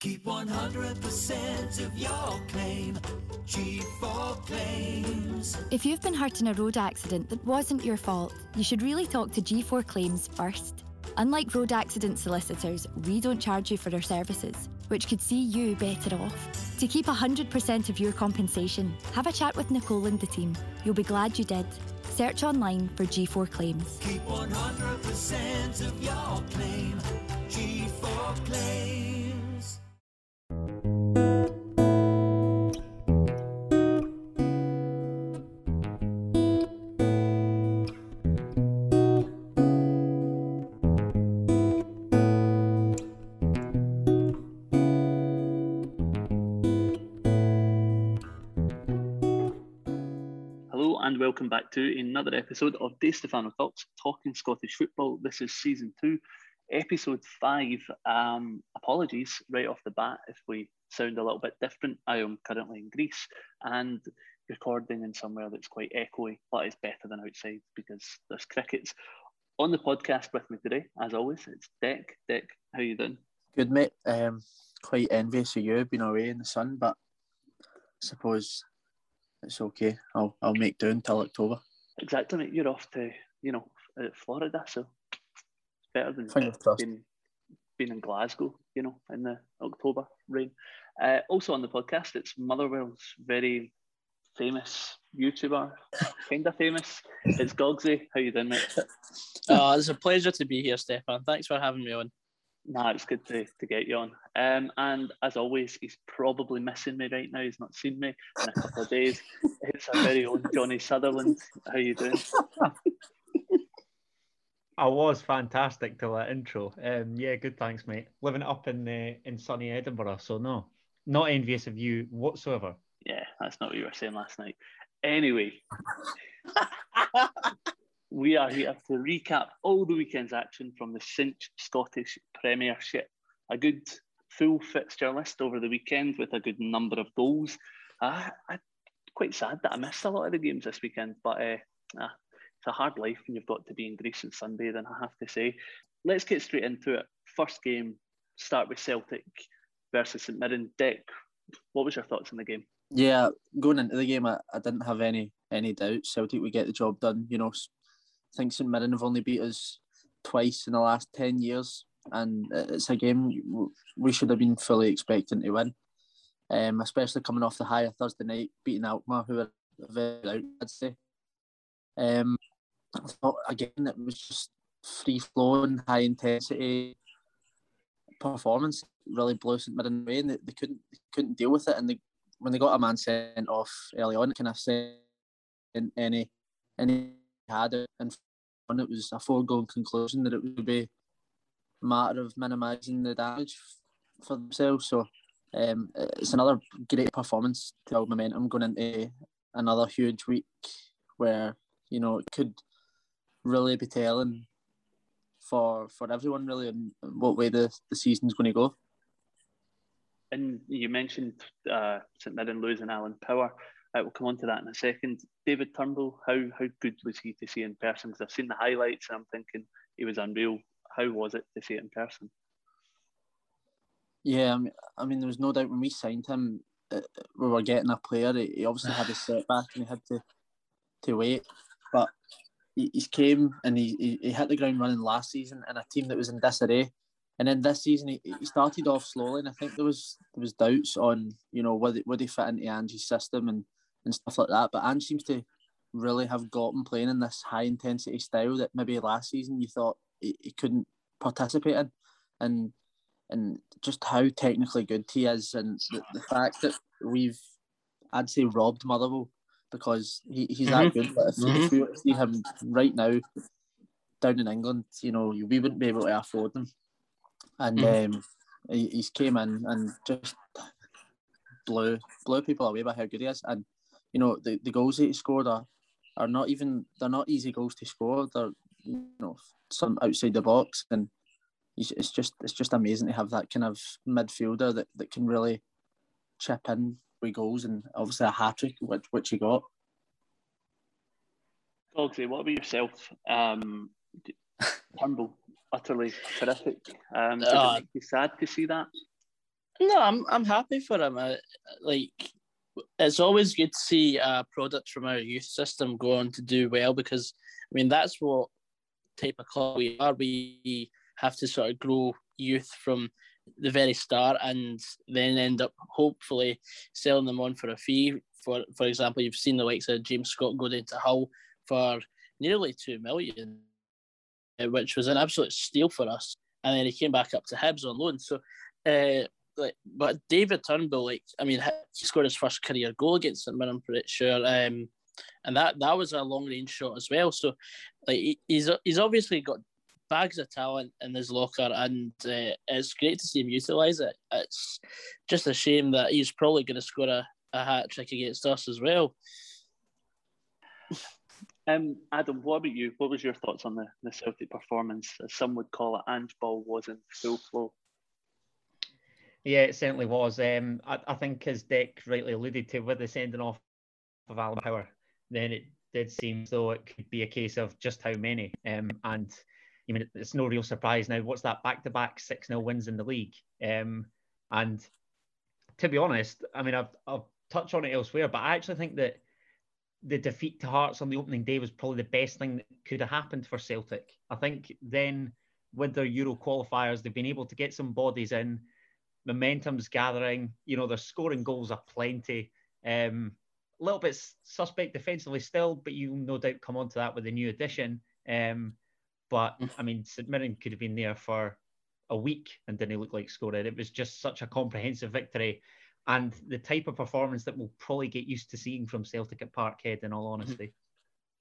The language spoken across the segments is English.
Keep 100% of your claim. G4 Claims. If you've been hurt in a road accident that wasn't your fault, you should really talk to G4 Claims first. Unlike road accident solicitors, we don't charge you for our services, which could see you better off. To keep 100% of your compensation, have a chat with Nicole and the team. You'll be glad you did. Search online for G4 Claims. Keep 100% of your claim. G4 Claims. And welcome back to another episode of DiStefano Talks, talking Scottish football. This is season two, episode five. Um, apologies right off the bat if we sound a little bit different. I am currently in Greece and recording in somewhere that's quite echoey, but it's better than outside because there's crickets. On the podcast with me today, as always, it's Dec. Dec, how you doing? Good mate. Um, quite envious of you being away in the sun, but I suppose it's okay. I'll I'll make do until October. Exactly, mate. You're off to, you know, uh, Florida, so it's better than Fingers crossed. being, being in Glasgow, you know, in the October rain. Uh, also on the podcast, it's Motherwell's very famous YouTuber, kind of famous. It's Goggsy. How you doing, mate? Oh, it's a pleasure to be here, Stefan. Thanks for having me on. Nah, it's good to, to get you on. Um, and as always, he's probably missing me right now. He's not seen me in a couple of days. It's our very own Johnny Sutherland. How you doing? I was fantastic till that intro. Um, yeah, good, thanks, mate. Living up in uh, in sunny Edinburgh, so no, not envious of you whatsoever. Yeah, that's not what you were saying last night. Anyway, we are here to recap all the weekend's action from the Cinch Scottish Premiership. A good full fixture list over the weekend with a good number of goals. Uh, I, quite sad that I missed a lot of the games this weekend, but uh, ah, it's a hard life when you've got to be in Greece on Sunday, then I have to say. Let's get straight into it. First game, start with Celtic versus St Mirren. Dec, what was your thoughts on the game? Yeah, going into the game, I, I didn't have any any doubt Celtic would get the job done. You know, I think St Mirren have only beat us twice in the last ten years, and it's a game we should have been fully expecting to win. Um, especially coming off the higher Thursday night, beating Alkmaar, who were very out, I'd say. Um, I thought again it was just free flowing, high intensity performance. Really blew St Mirren away, and they, they couldn't they couldn't deal with it. And they, when they got a man sent off early on, kind of sent any any had it, and it was a foregone conclusion that it would be a matter of minimising the damage for themselves. So um, it's another great performance to build momentum going into another huge week where you know it could really be telling for for everyone really and what way the, the season's going to go. And you mentioned uh, St Mirren losing Alan Power. Uh, we'll come on to that in a second. David Turnbull, how how good was he to see in person? Because I've seen the highlights and I'm thinking he was unreal. How was it to see it in person? Yeah, I mean, I mean, there was no doubt when we signed him, uh, we were getting a player. He, he obviously had a setback and he had to to wait, but he, he came and he, he, he hit the ground running last season in a team that was in disarray. And then this season he, he started off slowly, and I think there was there was doubts on you know would would he fit into Ange's system and, and stuff like that. But Ange seems to really have gotten playing in this high intensity style that maybe last season you thought he, he couldn't participate in, and and just how technically good he is, and the, the fact that we've I'd say robbed Motherwell because he, he's that good. But if, if we were to see him right now down in England, you know, we wouldn't be able to afford him, And um, he, he's came in and just blew blew people away by how good he is. And you know, the, the goals that he scored are are not even they're not easy goals to score. They're you know some outside the box, and it's just it's just amazing to have that kind of midfielder that, that can really chip in with goals and obviously a hat trick which which he got. Goggsy, what about yourself? Um, d- Turnbull, utterly terrific. Um, did it Uh, make you sad to see that? No, I'm I'm happy for him. I, like it's always good to see a product from our youth system go on to do well because I mean that's what type of club we are. We have to sort of grow youth from the very start and then end up hopefully selling them on for a fee. For for example, you've seen the likes of James Scott go into Hull for nearly two million, uh, which was an absolute steal for us. And then he came back up to Hibs on loan. So uh, like, but David Turnbull, like, I mean, he scored his first career goal against St Mirren, I'm pretty sure, um, and that that was a long range shot as well. So, like, he's he's obviously got bags of talent in his locker, and uh, it's great to see him utilise it. It's just a shame that he's probably going to score a, a hat trick against us as well. Um, Adam, what about you? What was your thoughts on the, the Celtic performance? As some would call it, Ange Ball wasn't full flow. Yeah, it certainly was. Um, I, I, think, as Dec rightly alluded to, with the sending off of Alan Power, then it did seem as though it could be a case of just how many. Um, and I mean, it's no real surprise now. What's that back to back 6 0 wins in the league? Um, and to be honest, I mean, I've, I'll touch on it elsewhere, but I actually think that the defeat to Hearts on the opening day was probably the best thing that could have happened for Celtic. I think then with their Euro qualifiers, they've been able to get some bodies in momentum's gathering. You know, they're scoring goals aplenty. Um, a little bit suspect defensively still, but you no doubt come on to that with the new addition. Um, but. I mean, St Mirren could have been there for a week and didn't look like scoring. It was just such a comprehensive victory and the type of performance that we'll probably get used to seeing from Celtic at Parkhead, in all honesty.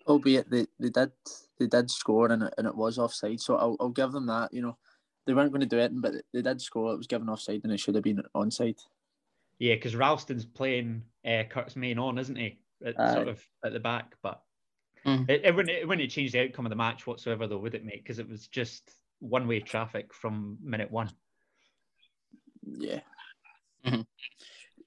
Albeit they, they did they did score and it, and it was offside, so I'll, I'll give them that. You know, they weren't going to do it, but they did score. It was given offside, and it should have been onside. Yeah, because Ralston's playing uh, Curtis Main on, isn't he? At, uh, sort of at the back, but mm. it, it, wouldn't it wouldn't change the outcome of the match whatsoever, though, would it, mate? Because it was just one way traffic from minute one. Yeah. Mm-hmm.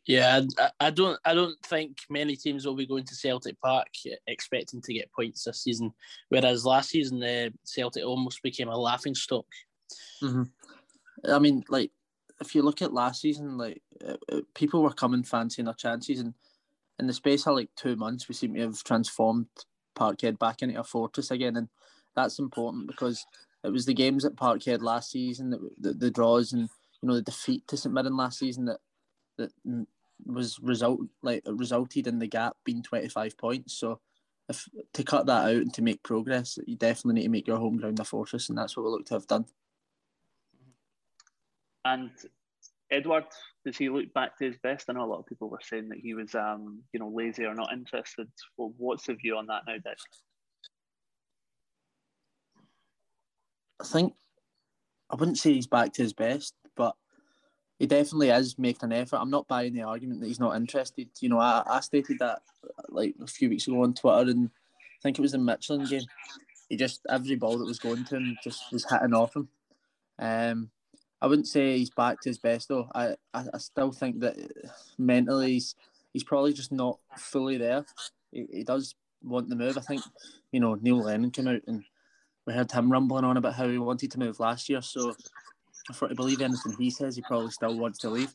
Yeah, I, I don't. I don't think many teams will be going to Celtic Park expecting to get points this season. Whereas last season, uh, Celtic almost became a laughing stock Mm-hmm. I mean, like if you look at last season, like uh, uh, people were coming fancying their chances, and in the space of like two months, we seem to have transformed Parkhead back into a fortress again, and that's important because it was the games at Parkhead last season, that, the, the draws, and you know the defeat to St Mirren last season that that was result like resulted in the gap being twenty five points. So if to cut that out and to make progress, you definitely need to make your home ground a fortress, and that's what we look to have done. And Edouard, does he look back to his best? I know a lot of people were saying that he was, um, you know, lazy or not interested. Well, what's the view on that now, Dec? I think I wouldn't say he's back to his best, but he definitely is making an effort. I'm not buying the argument that he's not interested. You know, I, I stated that like a few weeks ago on Twitter, and I think it was the Midtjylland game. He just every ball that was going to him just was hitting off him. Um, I wouldn't say he's back to his best though. I, I, I still think that mentally he's, he's probably just not fully there. He, he does want the move. I think, you know, Neil Lennon came out and we heard him rumbling on about how he wanted to move last year. So for to believe anything he says, he probably still wants to leave.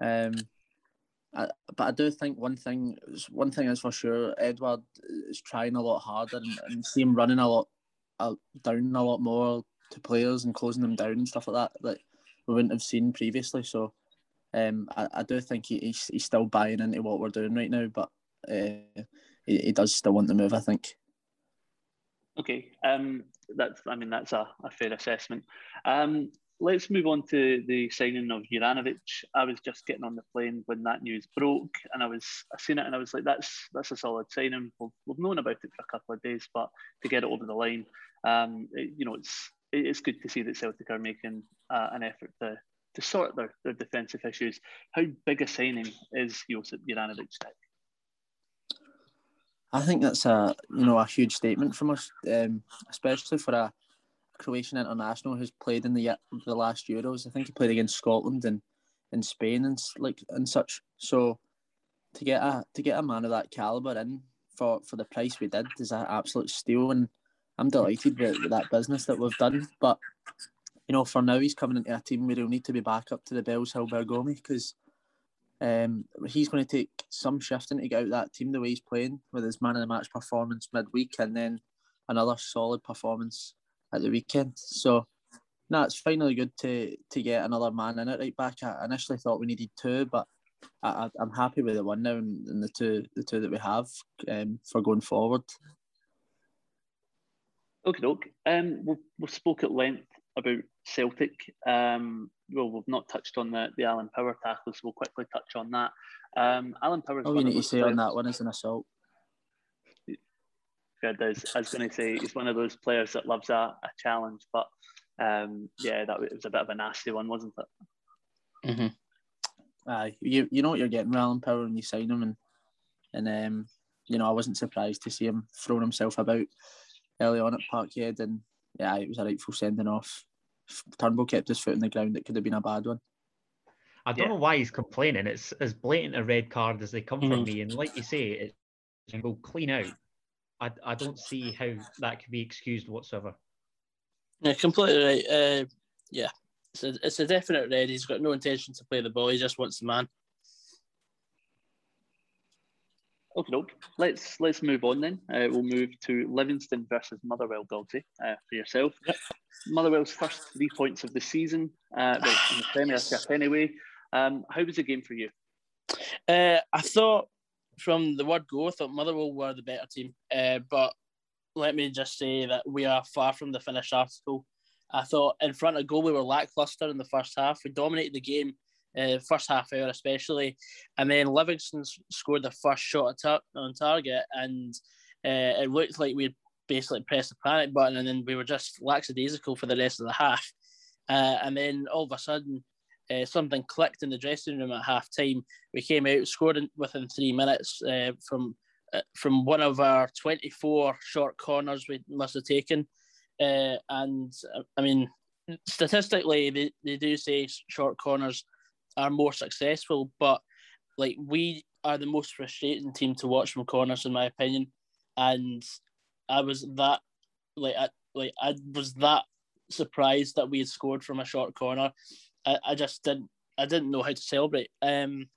Um, I, but I do think one thing, one thing is for sure, Edouard is trying a lot harder and, and see him running a lot uh, down a lot more to players and closing them down and stuff like that that we wouldn't have seen previously. So um, I, I do think he, he's, he's still buying into what we're doing right now, but uh, he, he does still want to move, I think. Okay, um, that's I mean that's a, a fair assessment. Um, let's move on to the signing of Juranovic. I was just getting on the plane when that news broke, and I was I seen it, and I was like, "That's that's a solid signing." We've, we've known about it for a couple of days, but to get it over the line, um, it, you know, it's it's good to see that Celtic are making uh, an effort to to sort their, their defensive issues. How big a signing is Josip Juranovic? I think that's a you know a huge statement from us, um, especially for a Croatian international who's played in the the last Euros. I think he played against Scotland and in Spain and like and such. So to get a to get a man of that caliber in for for the price we did is an absolute steal and I'm delighted with, with that business that we've done. But you know, for now he's coming into a team where he'll need to be back up to the Bellshill Bergomi because um, he's going to take some shifting to get out that team the way he's playing with his man of the match performance midweek and then another solid performance at the weekend. So, no, it's finally good to to get another man in it right back. I initially thought we needed two, but I, am happy with the one now and, and, the two the two that we have um, for going forward. Okay, okay. Um, we we spoke at length about Celtic. Um, well, we've not touched on the, the Alan Power tackle, so we'll quickly touch on that. Um, Alan Power. All you need to say players, on that one is an assault. Fair does. I was going to say he's one of those players that loves a, a challenge, but um, yeah, that was a bit of a nasty one, wasn't it? Mm-hmm. Aye, you you know what you're getting, Alan Power, when you sign him, and and um, you know I wasn't surprised to see him throwing himself about early on at Parkhead, and yeah, it was a rightful sending off. Turnbull kept his foot in the ground. It could have been a bad one. I don't yeah. know why he's complaining. It's as blatant a red card as they come mm-hmm. from me. And like you say, it can go clean out. I, I don't see how that could be excused whatsoever. Yeah, completely right. Uh, yeah, it's a, it's a definite red. He's got no intention to play the ball. He just wants the man. Okay, nope. Let's let's move on then. Uh, we'll move to Livingston versus Motherwell, Goggsy, uh, for yourself. Yep. Motherwell's first three points of the season, uh, well, in the Premiership anyway. Um, how was the game for you? Uh, I thought from the word go, I thought Motherwell were the better team. Uh, but let me just say that we are far from the finished article. I thought in front of goal we were lackluster in the first half. We dominated the game uh, first half hour especially, and then Livingston scored the first shot tar- on target, and uh, it looked like we'd basically pressed the panic button, and then we were just lackadaisical for the rest of the half, uh, and then all of a sudden. Uh, something clicked in the dressing room at half time. We came out, scored in, within three minutes uh, from uh, from one of our 24 short corners we must have taken. and I mean, statistically, they, they do say short corners are more successful, but like we are the most frustrating team to watch from corners, in my opinion. And I was that like I like I was that surprised that we had scored from a short corner. I, I just didn't I didn't know how to celebrate. Um,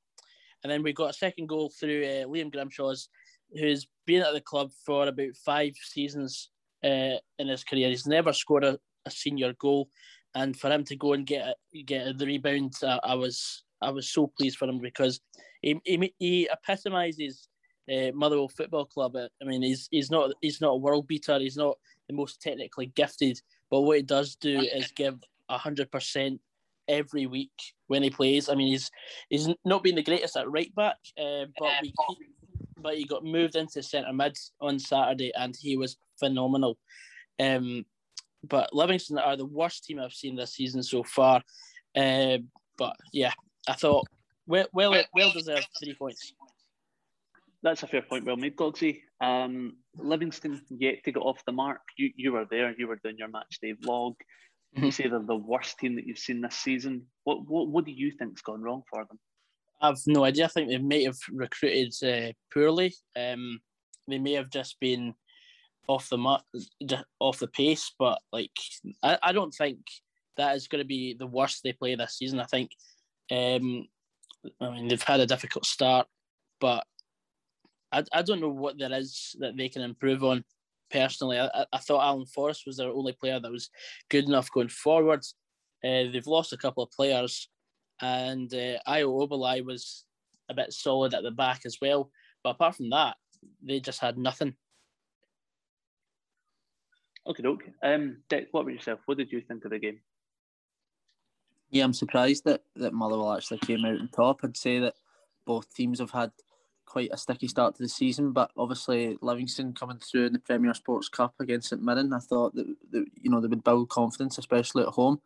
and then we got a second goal through uh, Liam Grimshaw's, who's been at the club for about five seasons uh, in his career. He's never scored a, a senior goal, and for him to go and get get the rebound, uh, I was I was so pleased for him because he he, he epitomises uh, Motherwell Football Club. I mean, he's he's not he's not a world beater. He's not the most technically gifted, but what he does do is give hundred percent every week when he plays. I mean, he's he's not been the greatest at right back, uh, but we but he got moved into centre mid on Saturday and he was phenomenal. Um, but Livingston are the worst team I've seen this season so far. Uh, but yeah, I thought well, well, well deserved three points. That's a fair point, well made, Goggsy. Um, Livingston yet to get off the mark. You you were there. You were doing your match day vlog. Mm-hmm. You say they're the worst team that you've seen this season. What what what do you think's gone wrong for them? I've no idea. I think they may have recruited uh, poorly. Um, they may have just been off the mat, off the pace. But like, I, I don't think that is going to be the worst they play this season. I think, um, I mean, they've had a difficult start, but I, I don't know what there is that they can improve on. Personally, I, I thought Alan Forrest was their only player that was good enough going forward. Uh, they've lost a couple of players, and uh, Ayo Obileye was a bit solid at the back as well. But apart from that, they just had nothing. Okay, doke. Um, Dec, what about yourself? What did you think of the game? Yeah, I'm surprised that, that Motherwell actually came out on top. I'd say that both teams have had quite a sticky start to the season, but obviously Livingston coming through in the Premier Sports Cup against St Mirren, I thought that, that you know they would build confidence, especially at home.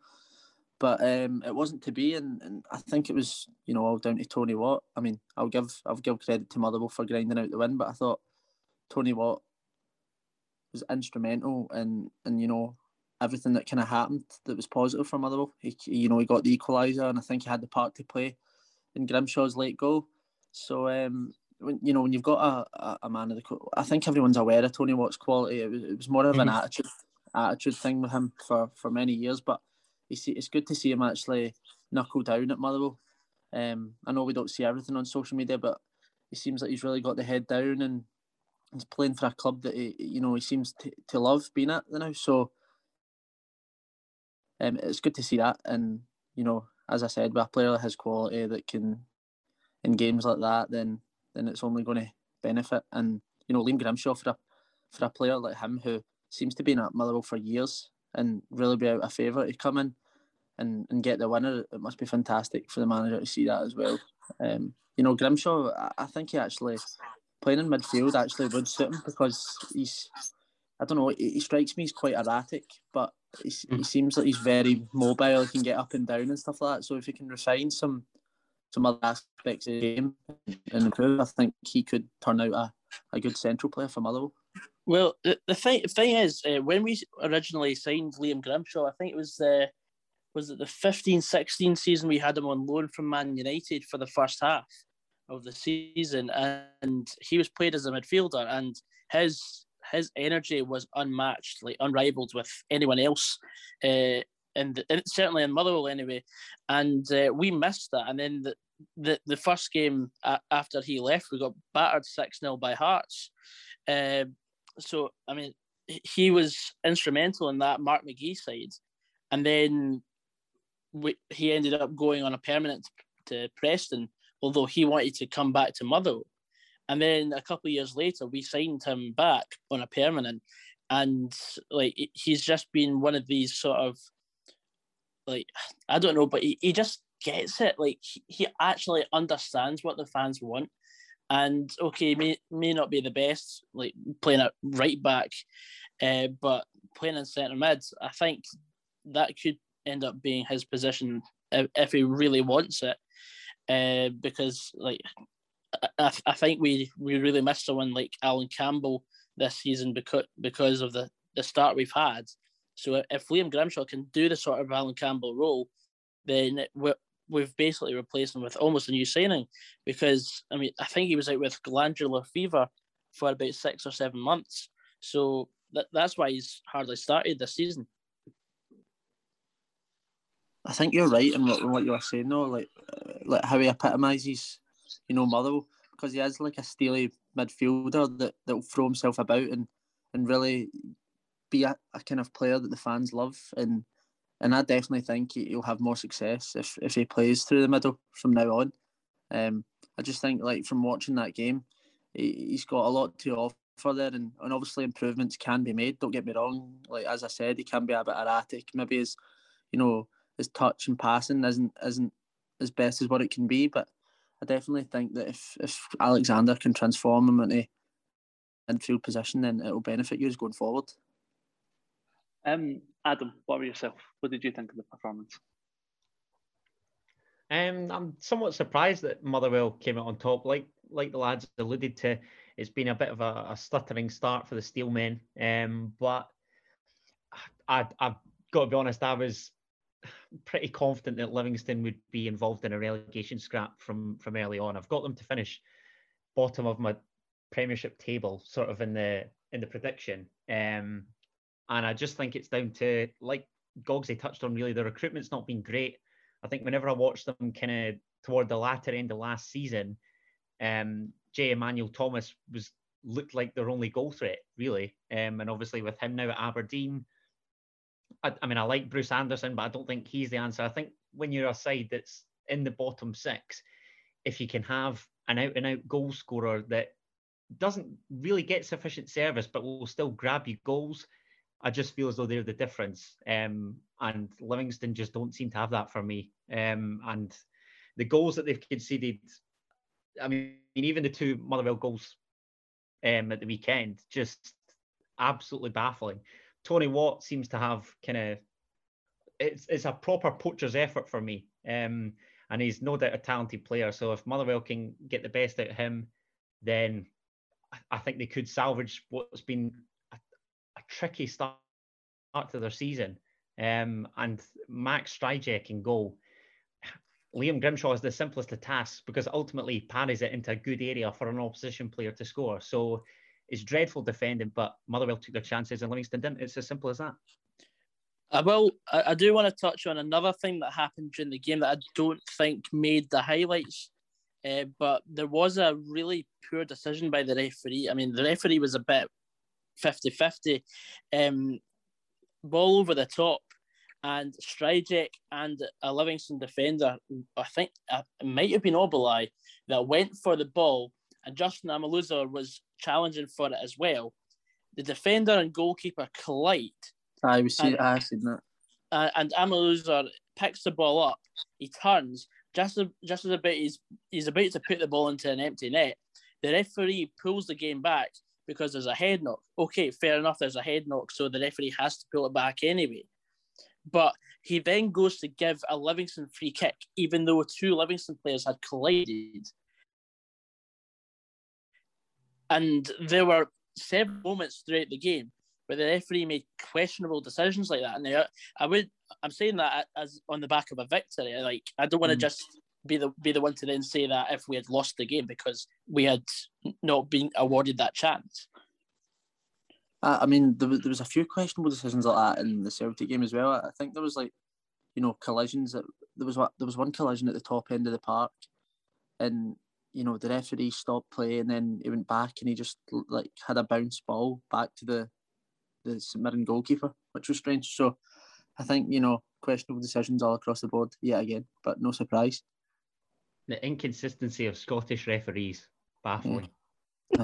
But um, it wasn't to be, and, and I think it was you know all down to Tony Watt. I mean, I'll give I'll give credit to Motherwell for grinding out the win, but I thought Tony Watt was instrumental in and you know everything that kind of happened that was positive for Motherwell. He, you know, he got the equaliser, and I think he had the part to play in Grimshaw's late goal. So, um, when you know, when you've got a, a, a man of the, I think everyone's aware of Tony Watt's quality. It was, it was more of an mm-hmm. attitude attitude thing with him for for many years, but you see, it's good to see him actually knuckle down at Motherwell. Um, I know we don't see everything on social media, but he seems like he's really got the head down and he's playing for a club that he, you know, he seems to, to love being at now. So um, it's good to see that. And you know, as I said, with a player that has quality that can in games like that, then then it's only going to benefit. And you know, Liam Grimshaw for a for a player like him who seems to be in at Motherwell for years and really be out of favour to come in and, and get the winner, it must be fantastic for the manager to see that as well. Um, you know, Grimshaw, I think he actually playing in midfield actually would suit him because he's, I don't know, he, he strikes me as quite erratic, but he, he hmm. seems like he's very mobile, he can get up and down and stuff like that. So if he can refine some some other aspects of the game and improve, I think he could turn out a, a good central player for Motherwell. Well, the, the thing thing is, uh, when we originally signed Liam Grimshaw, I think it was the was it the 15-16 season we had him on loan from Man United for the first half of the season, and he was played as a midfielder, and his his energy was unmatched, like unrivaled with anyone else, uh, and, and certainly in Motherwell anyway. And uh, we missed that. And then the the, the first game after he left, we got battered six 0 by Hearts. Uh, so I mean, he was instrumental in that Mark McGhee side, and then we, he ended up going on a permanent to Preston, although he wanted to come back to Motherwell. And then a couple of years later, we signed him back on a permanent, and like he's just been one of these sort of like I don't know, but he, he just gets it. Like he, he actually understands what the fans want. And okay, may may not be the best, like playing at right back, uh, but playing in centre mid, I think that could end up being his position if, if he really wants it. Uh, because like I, I think we we really missed someone like Allan Campbell this season because because of the the start we've had. So if Liam Grimshaw can do the sort of Allan Campbell role, then we have basically replaced him with almost a new signing. Because I mean, I think he was out with glandular fever for about six or seven months. So that, that's why he's hardly started this season. I think you're right in what, what you were saying though, like uh, like how he epitomises, you know, Motherwell because he is like a steely midfielder that that will throw himself about and and really be a, a kind of player that the fans love and and I definitely think he'll have more success if, if he plays through the middle from now on. Um, I just think like from watching that game, he, has got a lot to offer there, and, and obviously improvements can be made. Don't get me wrong. Like as I said, he can be a bit erratic. Maybe his, you know, his touch and passing isn't isn't as best as what it can be. But I definitely think that if if Alexander can transform him into infield position, then it will benefit you going forward. Um, Adam, what about yourself? What did you think of the performance? Um, I'm somewhat surprised that Motherwell came out on top. Like like the lads alluded to, it's been a bit of a, a stuttering start for the Steelmen. Um, but I, I've got to be honest, I was pretty confident that Livingston would be involved in a relegation scrap from from early on. I've got them to finish bottom of my Premiership table, sort of in the in the prediction. Um, and I just think it's down to, like Goggsy touched on, really, the recruitment's not been great. I think whenever I watched them kind of toward the latter end of last season, um. Emmanuel Thomas was looked like their only goal threat, really. Um, and obviously with him now at Aberdeen, I, I, mean, I like Bruce Anderson, but I don't think he's the answer. I think when you're a side that's in the bottom six, if you can have an out and out goal scorer that doesn't really get sufficient service, but will still grab you goals, I just feel as though they're the difference. Um, and Livingston just don't seem to have that for me. Um, and the goals that they've conceded, I mean, even the two Motherwell goals um, at the weekend, just absolutely baffling. Tony Watt seems to have kind of it's it's a proper poacher's effort for me. Um, and he's no doubt a talented player. So if Motherwell can get the best out of him, then I think they could salvage what's been a tricky start to their season. Um, and Max Stryjek in goal. Liam Grimshaw is the simplest of tasks because ultimately parries it into a good area for an opposition player to score. So it's dreadful defending, but Motherwell took their chances and Livingston didn't. It's as simple as that. I will. I, do want to touch on another thing that happened during the game that I don't think made the highlights. Uh, but there was a really poor decision by the referee. I mean, the referee was a bit 50 50. Um, ball over the top, and Stryjek and a Livingston defender, I think uh, it might have been Obileye, that went for the ball, and Justin Amaluzor was challenging for it as well. The defender and goalkeeper collide. I was seeing, I seen that. Uh, and Amaluzor picks the ball up. He turns just as, just as about he's he's about to put the ball into an empty net. The referee pulls the game back because there's a head knock. Okay, fair enough. There's a head knock, so the referee has to pull it back anyway. But he then goes to give a Livingston free kick, even though two Livingston players had collided. And there were several moments throughout the game where the referee made questionable decisions like that. And they, I would, I'm saying that as on the back of a victory. Like I don't want to mm. just be the be the one to then say that if we had lost the game because we had not been awarded that chance. I mean, there was, there was a few questionable decisions like that in the Celtic game as well. I think there was like, you know, collisions. That, there was what there was one collision at the top end of the park, and you know the referee stopped play and then he went back and he just like had a bounce ball back to the the St Mirren goalkeeper, which was strange. So I think you know questionable decisions all across the board yet again, but no surprise. The inconsistency of Scottish referees baffling.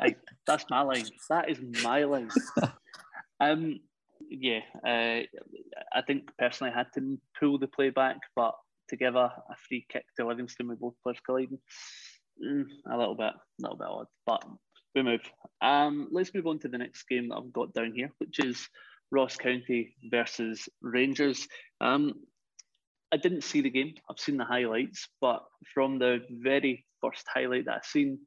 hey, that's my line. That is my line. um, yeah, uh, I think personally I had to pull the play back, but to give a, a free kick to Livingston with both players colliding, mm, a little bit, a little bit odd. But we move. Um, let's move on to the next game that I've got down here, which is Ross County versus Rangers. Um, I didn't see the game. I've seen the highlights, but from the very first highlight that I've seen,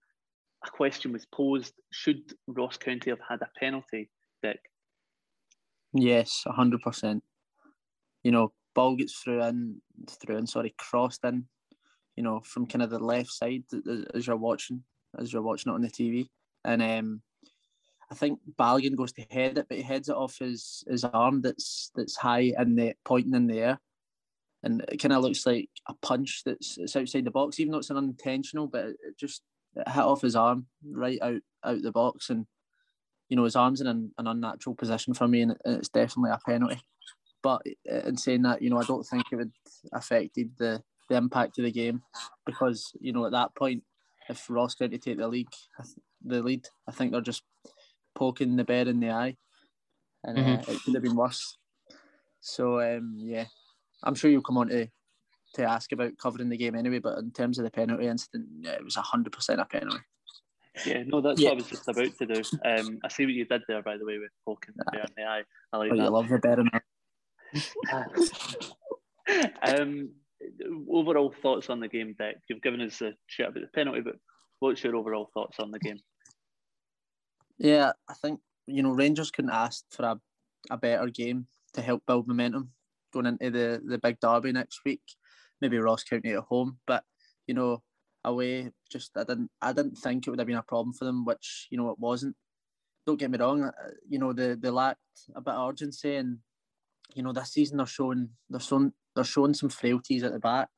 a question was posed: Should Ross County have had a penalty, Dec? Yes, hundred percent. You know, ball gets through in, through and sorry, crossed in. You know, from kind of the left side as you're watching, as you're watching it on the TV, and um, I think Balogun goes to head it, but he heads it off his his arm that's that's high and the pointing in the air, and it kind of looks like a punch that's it's outside the box, even though it's an unintentional, but it, it just it hit off his arm right out out the box, and you know his arm's in an, an unnatural position for me, and it's definitely a penalty. But uh, in saying that, you know, I don't think it would affected the the impact of the game because you know at that point, if Ross going to take the league, the lead, I think they're just poking the bear in the eye, and uh, mm-hmm. it could have been worse. So um, yeah, I'm sure you'll come on to to ask about covering the game anyway. But in terms of the penalty incident, yeah, it was hundred percent a penalty. Yeah, no, that's yeah. what I was just about to do. Um, I see what you did there, by the way, with poking the bear in the eye. I like oh, that. You love the bear in the um, overall thoughts on the game, Dec? You've given us a shit about the penalty, but what's your overall thoughts on the game? Yeah, I think you know Rangers couldn't ask for a, a better game to help build momentum going into the the big derby next week. Maybe Ross County at home, but you know away just I didn't I didn't think it would have been a problem for them, which you know it wasn't. Don't get me wrong, uh, you know they they lacked a bit of urgency, and you know this season they're showing they're showing they're showing some frailties at the back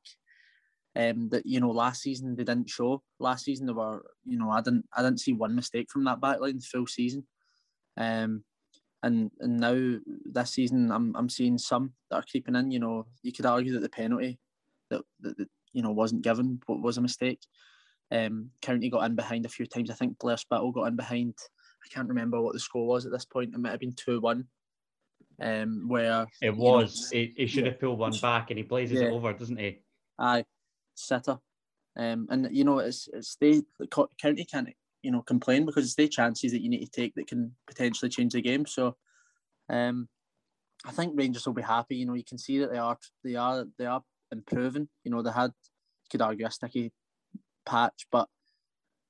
um, that you know last season they didn't show. Last season they were, you know, I didn't I didn't see one mistake from that backline full season. Um, and and now this season I'm I'm seeing some that are creeping in. You know, you could argue that the penalty that, that, that you know wasn't given was a mistake. Um, County got in behind a few times. I think Blair Spittal got in behind. I can't remember what the score was at this point. It might have been two one. Um, where it was, know, he, he should yeah. have pulled one back, and he blazes yeah. it over, doesn't he? Aye, sitter. Um, and you know, it's it's the county can't you know complain because it's the chances that you need to take that can potentially change the game. So, um, I think Rangers will be happy. You know, you can see that they are they are they are improving. You know, they had you could argue a sticky patch, but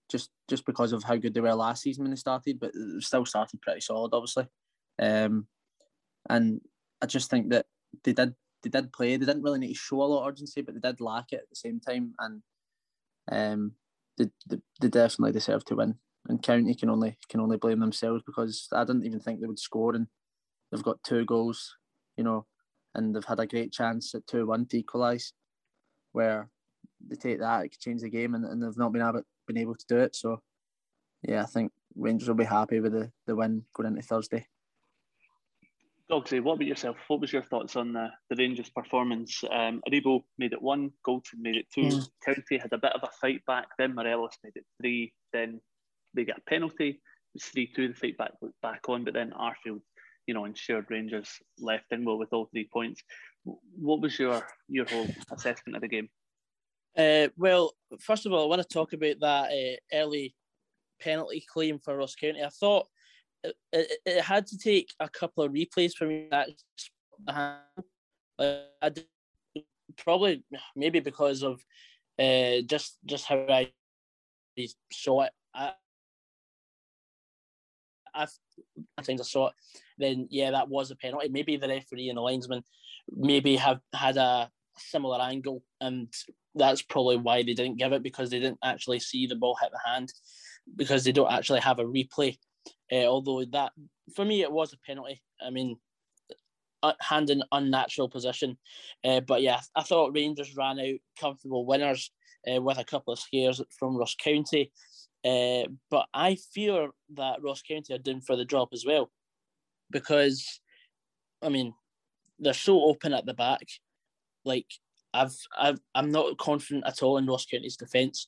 just just because of how good they were last season when they started, but still started pretty solid, obviously. Um, and I just think that they did they did play. They didn't really need to show a lot of urgency, but they did lack it at the same time, and um, they, they, they definitely deserve to win. And County can only can only blame themselves because I didn't even think they would score, and they've got two goals you know, and they've had a great chance at 2 1 to equalise, where they take that, it could change the game, and, and they've not been able, been able to do it. So, yeah, I think Rangers will be happy with the, the win going into Thursday. Goggsy, what about yourself? What was your thoughts on the, the Rangers' performance? Um, Aribo made it one, Goldson made it two, mm. County had a bit of a fight back, then Morelos made it three, then they got a penalty, it was 3 2, the fight back back on, but then Arfield, you know, ensured Rangers left in well with all three points. What was your, your whole assessment of the game? Uh, well, first of all, I want to talk about that uh, early penalty claim for Ross County. I thought it, it, had to take a couple of replays for me that I probably maybe because of uh, just just how I saw it. I, I think I saw it. Then yeah, that was a penalty. Maybe the referee and the linesman maybe have had a similar angle, and that's probably why they didn't give it because they didn't actually see the ball hit the hand because they don't actually have a replay uh, although that, for me, it was a penalty. I mean, uh, hand in unnatural position. Uh, but yeah, I thought Rangers ran out comfortable winners uh, with a couple of scares from Ross County. Uh, but I fear that Ross County are doomed for the drop as well, because, I mean, they're so open at the back. Like I've, I've I'm not confident at all in Ross County's defence.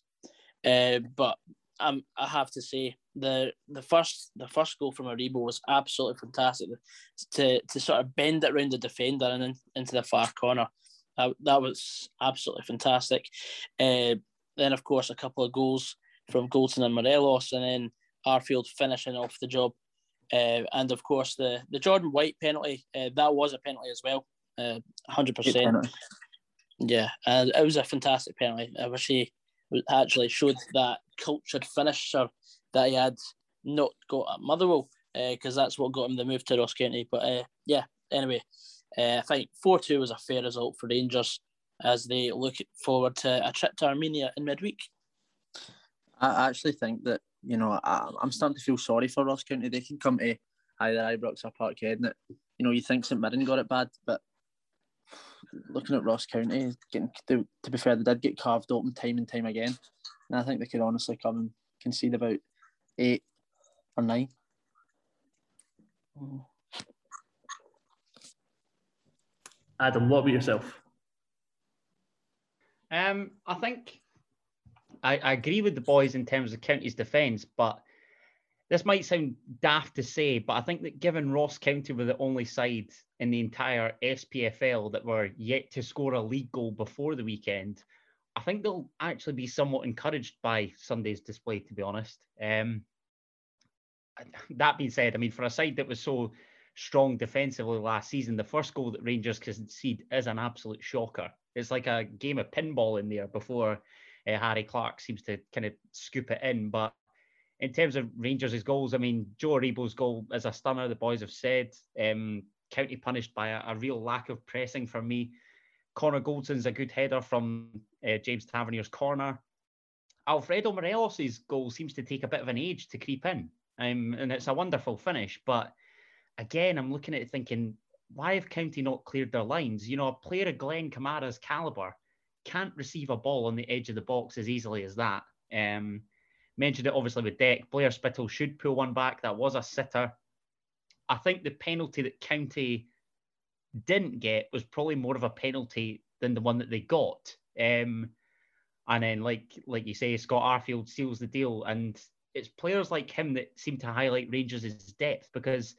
Uh, but um, I have to say the the first the first goal from Aribo was absolutely fantastic to to sort of bend it around the defender and in, into the far corner. Uh, that was absolutely fantastic. Uh, then of course a couple of goals from Goldson and Morelos, and then Arfield finishing off the job. Uh, and of course the the Jordan White penalty uh, that was a penalty as well, uh, hundred percent. Yeah, and it was a fantastic penalty. I wish he actually showed that cultured finisher that he had not got at Motherwell because uh, that's what got him the move to Ross County. But uh, yeah, anyway, uh, I think 4 2 was a fair result for Rangers as they look forward to a trip to Armenia in midweek. I actually think that, you know, I, am starting to feel sorry for Ross County. They can come to either Ibrox or Parkhead and it, you know, you think St Mirren got it bad, but looking at Ross County, getting to, to be fair, they did get carved open time and time again. And I think they could honestly come and concede about eight or nine. Adam, what about yourself? Um, I think I, I agree with the boys in terms of County's defence, but this might sound daft to say, but I think that given Ross County were the only side in the entire SPFL that were yet to score a league goal before the weekend, I think they'll actually be somewhat encouraged by Sunday's display, to be honest. Um, that being said, I mean, for a side that was so strong defensively last season, the first goal that Rangers concede is an absolute shocker. It's like a game of pinball in there before uh, Harry Clarke seems to kind of scoop it in. But in terms of Rangers' goals, I mean, Joe Aribo's goal is a stunner, the boys have said. Um, County punished by a, a real lack of pressing for me. Connor Goldson's a good header from uh, James Tavernier's corner. Alfredo Morelos' goal seems to take a bit of an age to creep in, um, and it's a wonderful finish. But again, I'm looking at it thinking, why have County not cleared their lines? You know, a player of Glenn Kamara's caliber can't receive a ball on the edge of the box as easily as that. Um, mentioned it obviously with Dec. Blair Spittal should pull one back. That was a sitter. I think the penalty that County didn't get was probably more of a penalty than the one that they got. Um, and then, like like you say, Scott Arfield seals the deal, and it's players like him that seem to highlight Rangers' depth because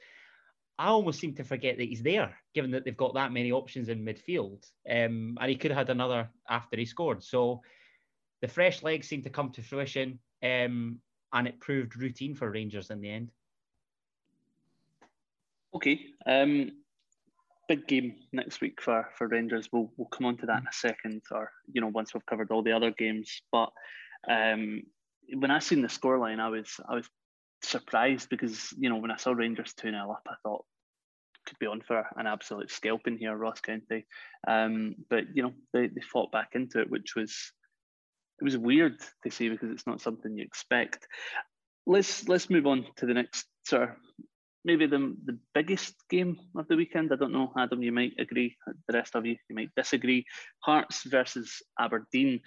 I almost seem to forget that he's there, given that they've got that many options in midfield. Um, and he could have had another after he scored. So the fresh legs seem to come to fruition, um, and it proved routine for Rangers in the end. Okay. Um, big game next week for for Rangers. We'll we'll come on to that in a second, or you know once we've covered all the other games. But um, when I seen the scoreline, I was I was surprised because you know when I saw Rangers two 0 up, I thought could be on for an absolute scalping here, Ross County. Um, but you know they, they fought back into it, which was it was weird to see because it's not something you expect. Let's let's move on to the next sort of maybe the the biggest game of the weekend. I don't know, Adam. You might agree. The rest of you, you might disagree. Hearts versus Aberdeen.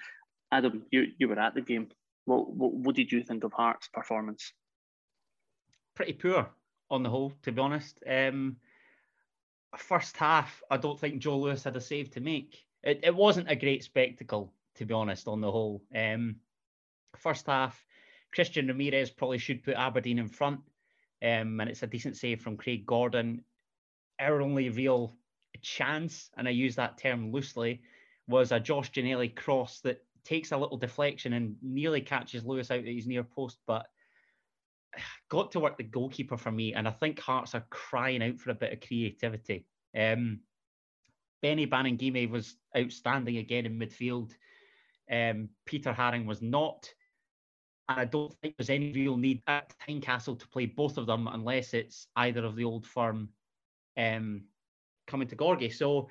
Adam, you you were at the game. What what, what did you think of Hearts' performance? Pretty poor on the whole, to be honest. Um, first half, I don't think Joe Lewis had a save to make. It, it wasn't a great spectacle, to be honest, on the whole. Um, first half, Christian Ramirez probably should put Aberdeen in front, um, and it's a decent save from Craig Gordon. Our only real chance, and I use that term loosely, was a Josh Ginnelly cross that takes a little deflection and nearly catches Lewis out at his near post, but got to work the goalkeeper for me, and I think Hearts are crying out for a bit of creativity. Um, Beni Baningime was outstanding again in midfield. Um, Peter Haring was not. And I don't think there's any real need at Tynecastle to play both of them unless it's either of the old firm um, coming to Gorgie. So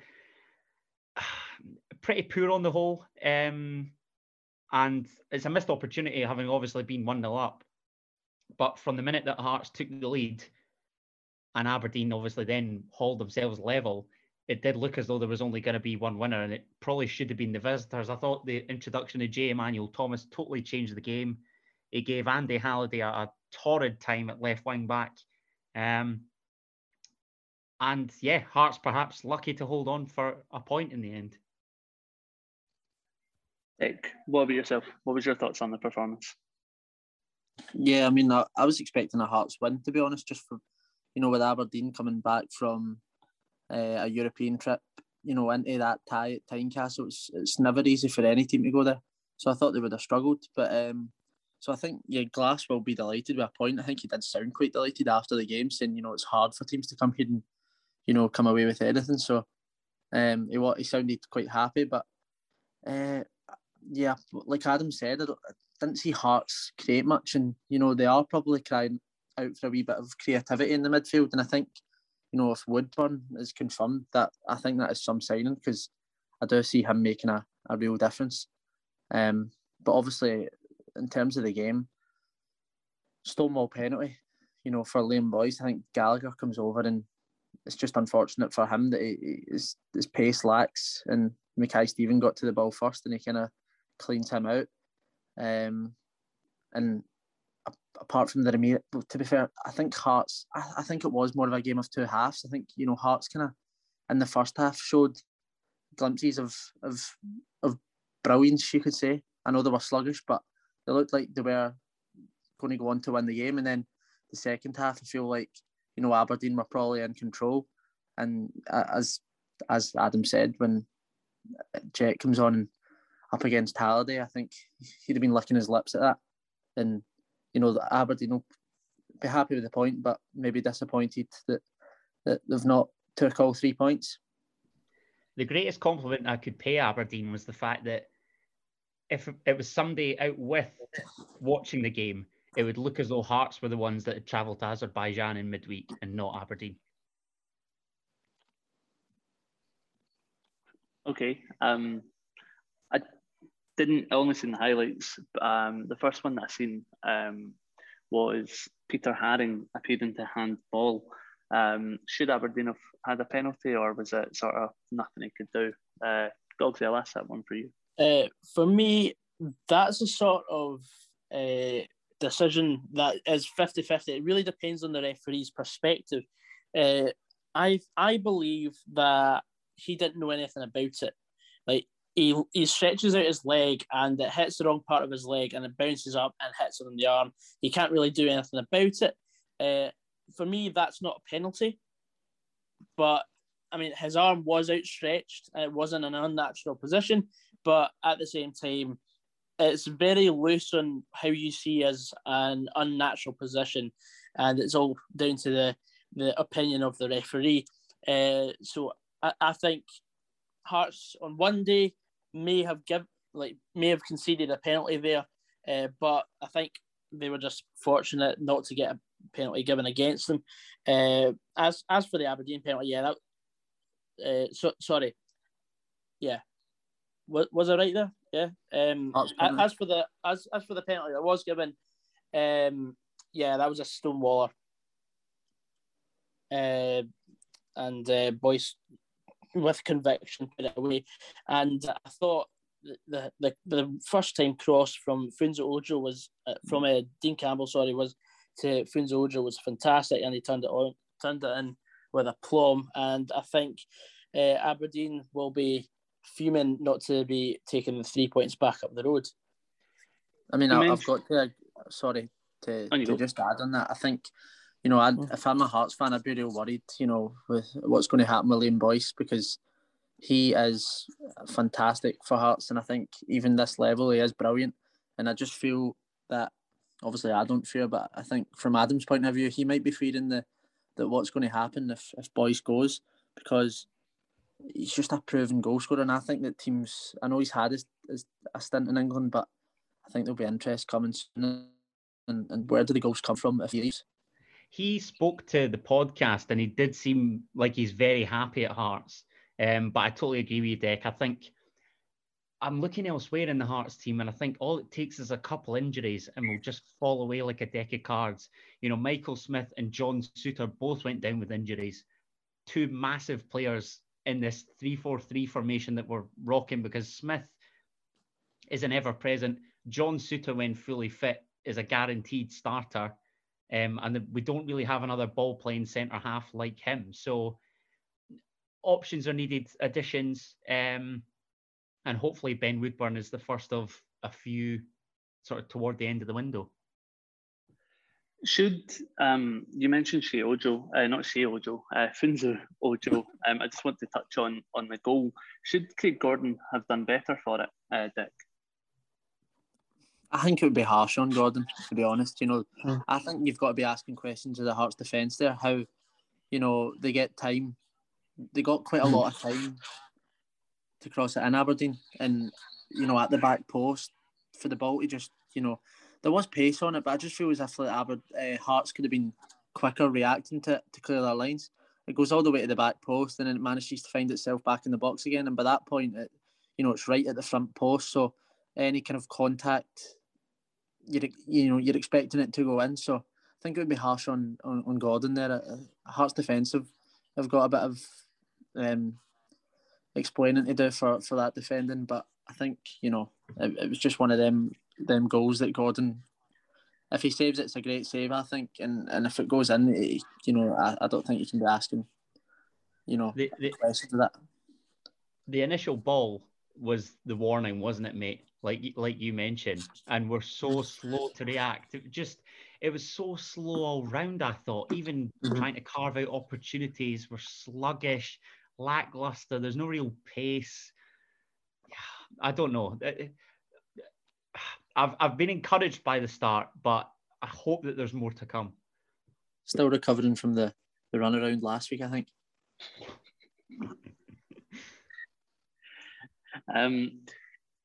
pretty poor on the whole. Um, and it's a missed opportunity having obviously been 1 0 up. But from the minute that Hearts took the lead and Aberdeen obviously then hauled themselves level, it did look as though there was only going to be one winner, and it probably should have been the visitors. I thought the introduction of Jay Emmanuel-Thomas totally changed the game. It gave Andy Halliday a, a torrid time at left wing back. Um, and yeah, Hearts perhaps lucky to hold on for a point in the end. Nick, what about yourself? What was your thoughts on the performance? Yeah, I mean, I, I was expecting a Hearts win to be honest, just for you know with Aberdeen coming back from uh, a European trip, you know, into that tie at Tynecastle. It's, it's never easy for any team to go there. So I thought they would have struggled. But um, so I think yeah, Glass will be delighted with a point. I think he did sound quite delighted after the game, saying you know it's hard for teams to come here and you know come away with anything. So um, he what he sounded quite happy. But uh, yeah, like Adam said, I, I didn't see Hearts create much, and you know they are probably crying out for a wee bit of creativity in the midfield. And I think you know, if Woodburn is confirmed, that I think that is some signing because I do see him making a, a real difference. Um, but obviously, in terms of the game, Stonewall penalty, you know, for Liam Boyce, I think Gallagher comes over and it's just unfortunate for him that he, his, his pace lacks and Mackay-Steven got to the ball first and he kind of cleans him out. Um, and apart from the to be fair, I think Hearts, I, I, think it was more of a game of two halves. I think, you know, Hearts kind of in the first half showed glimpses of, of, of brilliance, you could say. I know they were sluggish, but they looked like they were going to go on to win the game. And then the second half, I feel like, you know, Aberdeen were probably in control. And as as Adam said, when Jet comes on up against Halliday, I think he'd have been licking his lips at that. And you know, Aberdeen will be happy with the point, but maybe disappointed that, that they've not took all three points. The greatest compliment I could pay Aberdeen was the fact that if it was somebody out with watching the game, it would look as though Hearts were the ones that had travelled to Azerbaijan in midweek and not Aberdeen. Okay. Um, I didn't I only seen the highlights. Um, the first one that I seen um, was Peter Haring appearing to handball. Um, should Aberdeen have had a penalty, or was it sort of nothing he could do? Uh, Goggsy, I'll ask that one for you. Uh, for me, that's a sort of uh, decision that is 50-50. It really depends on the referee's perspective. Uh, I I believe that he didn't know anything about it. Like he, he stretches out his leg and it hits the wrong part of his leg and it bounces up and hits him in the arm. He can't really do anything about it. Uh, for me, that's not a penalty. But I mean, his arm was outstretched and it was in an unnatural position. But at the same time, it's very loose on how you see as an unnatural position, and it's all down to the the opinion of the referee. Uh, so I, I think Hearts on one day may have give like may have conceded a penalty there, uh, but I think they were just fortunate not to get a penalty given against them. Uh, as as for the Aberdeen penalty, yeah, that uh, so sorry, yeah, was was I right there? Yeah. Um, as for the as as for the penalty that was given, um, yeah, that was a stonewaller. uh, and uh, Boyce with conviction put it away. And I thought the the, the first time cross from Funso Ojo was uh, from uh, Dean Campbell, sorry, was to Funso Ojo was fantastic, and he turned it on, turned it in with a plum. And I think uh, Aberdeen will be fuming not to be taking the three points back up the road. I mean, I, have got to, sorry, to, to just add on that. I think, you know, I'd, mm. if I'm a Hearts fan, I'd be real worried, you know, with what's going to happen with Liam Boyce because he is fantastic for Hearts. And I think even this level, he is brilliant. And I just feel that, obviously, I don't fear, but I think from Adam's point of view, he might be fearing the that what's going to happen if, if Boyce goes because he's just a proven goal scorer. And I think that teams, I know he's had his, his a stint in England, but I think there'll be interest coming soon. And, and where do the goals come from if he leaves? He spoke to the podcast and he did seem like he's very happy at Hearts. Um, but I totally agree with you, Dec. I think I'm looking elsewhere in the Hearts team, and I think all it takes is a couple injuries, and we'll just fall away like a deck of cards. You know, Michael Smith and John Souttar both went down with injuries. Two massive players in this 3-4-3 formation that we're rocking because Smith is an ever-present. John Souttar, when fully fit, is a guaranteed starter. Um, and we don't really have another ball playing centre half like him. So options are needed, additions, um, and hopefully Ben Woodburn is the first of a few sort of toward the end of the window. Should um, you mentioned Shea Ojo, uh, not Shea Ojo, uh, Funso Ojo? Um, I just want to touch on on the goal. Should Craig Gordon have done better for it, uh, Dec? I think it would be harsh on Gordon, to be honest. You know, hmm. I think you've got to be asking questions of the Hearts defence there. How, you know, they get time they got quite a lot of time to cross it in Aberdeen, and you know at the back post for the ball to just you know there was pace on it, but I just feel as if like Aber, uh, Hearts could have been quicker reacting to to clear their lines. It goes all the way to the back post, and then it manages to find itself back in the box again. And by that point, it you know it's right at the front post, so any kind of contact, you're you know you're expecting it to go in. So I think it would be harsh on on, on Gordon there. Uh, Hearts defensive have got a bit of um, explaining to do for, for that defending. But I think you know it, it, was just one of them them goals that Gordon, if he saves it's a great save. I think, and and if it goes in, it, you know, I, I don't think you can be asking, you know, the, the, that. The initial ball was the warning, wasn't it, mate? Like like you mentioned, and we're so slow to react. It just it was so slow all round. I thought even mm-hmm. trying to carve out opportunities, we're sluggish lackluster. There's no real pace. I don't know. Uh, I've I've been encouraged by the start, but I hope that there's more to come. Still recovering from the the run around last week, I think. um,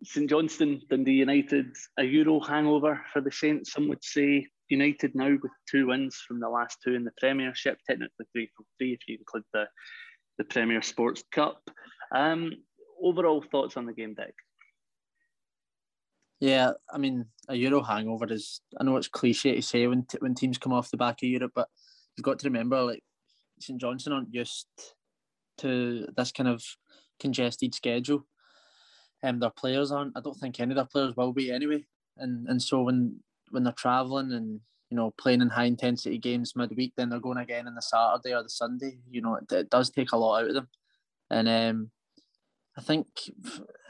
St Johnstone, Dundee United, a Euro hangover for the Saints. Some would say United now with two wins from the last two in the Premiership, technically three from three if you include the the Premier Sports Cup. Um, overall thoughts on the game, Dec? Yeah, I mean, a Euro hangover is. I know it's cliche to say when t- when teams come off the back of Europe, but you've got to remember, like St Johnstone aren't used to this kind of congested schedule. Um, their players aren't. I don't think any of their players will be anyway. And and so when when they're travelling and you know, playing in high intensity games midweek, then they're going again on the Saturday or the Sunday. You know, it, it does take a lot out of them, and um, I think,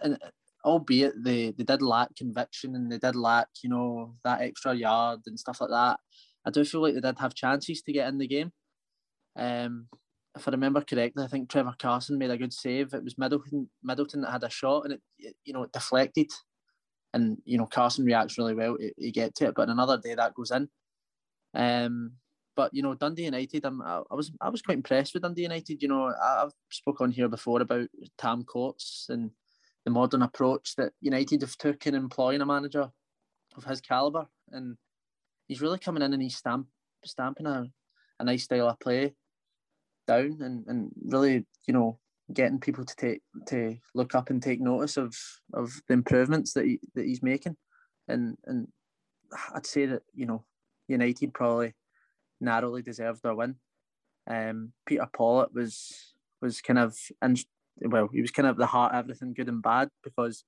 and albeit they they did lack conviction and they did lack, you know, that extra yard and stuff like that. I do feel like they did have chances to get in the game. Um, if I remember correctly, I think Trevor Carson made a good save. It was Middleton Middleton that had a shot and it, it you know it deflected, and you know Carson reacts really well. He, get to it, but another day that goes in. Um, but you know, Dundee United, I'm, I, I was I was quite impressed with Dundee United. You know, I, I've spoken here before about Tam Courts and the modern approach that United have took in employing a manager of his caliber, and he's really coming in and he's stamp stamping a, a nice style of play down, and, and really you know getting people to take to look up and take notice of of the improvements that he, that he's making, and and I'd say that you know United probably narrowly deserved their win. Um, Peter Pawlett was was kind of and well, he was kind of the heart of everything good and bad because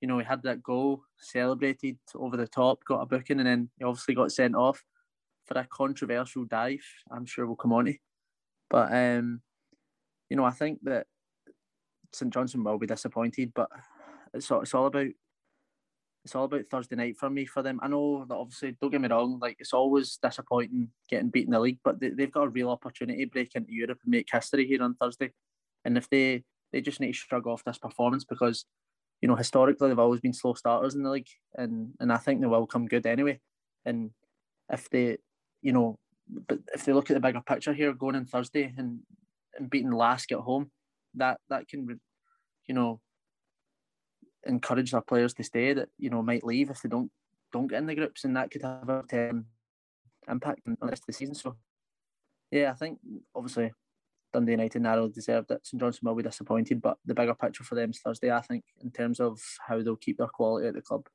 you know he had that goal celebrated over the top, got a booking, and then he obviously got sent off for a controversial dive. I'm sure we'll come on to, but um, you know I think that St Johnstone will be disappointed, but it's it's all about it's all about Thursday night for me for them. I know that obviously, don't get me wrong, like it's always disappointing getting beaten in the league, but they, they've got a real opportunity to break into Europe and make history here on Thursday. And if they they just need to shrug off this performance because you know historically they've always been slow starters in the league, and and I think they will come good anyway. And if they, you know, but if they look at the bigger picture here, going in Thursday and and beating Lask at home, that that can, you know, encourage their players to stay that you know might leave if they don't don't get in the groups, and that could have a um, impact on the rest of the season. So, yeah, I think obviously Dundee United narrowly deserved it. St Johnstone will be disappointed, but the bigger picture for them is Thursday, I think, in terms of how they'll keep their quality at the club.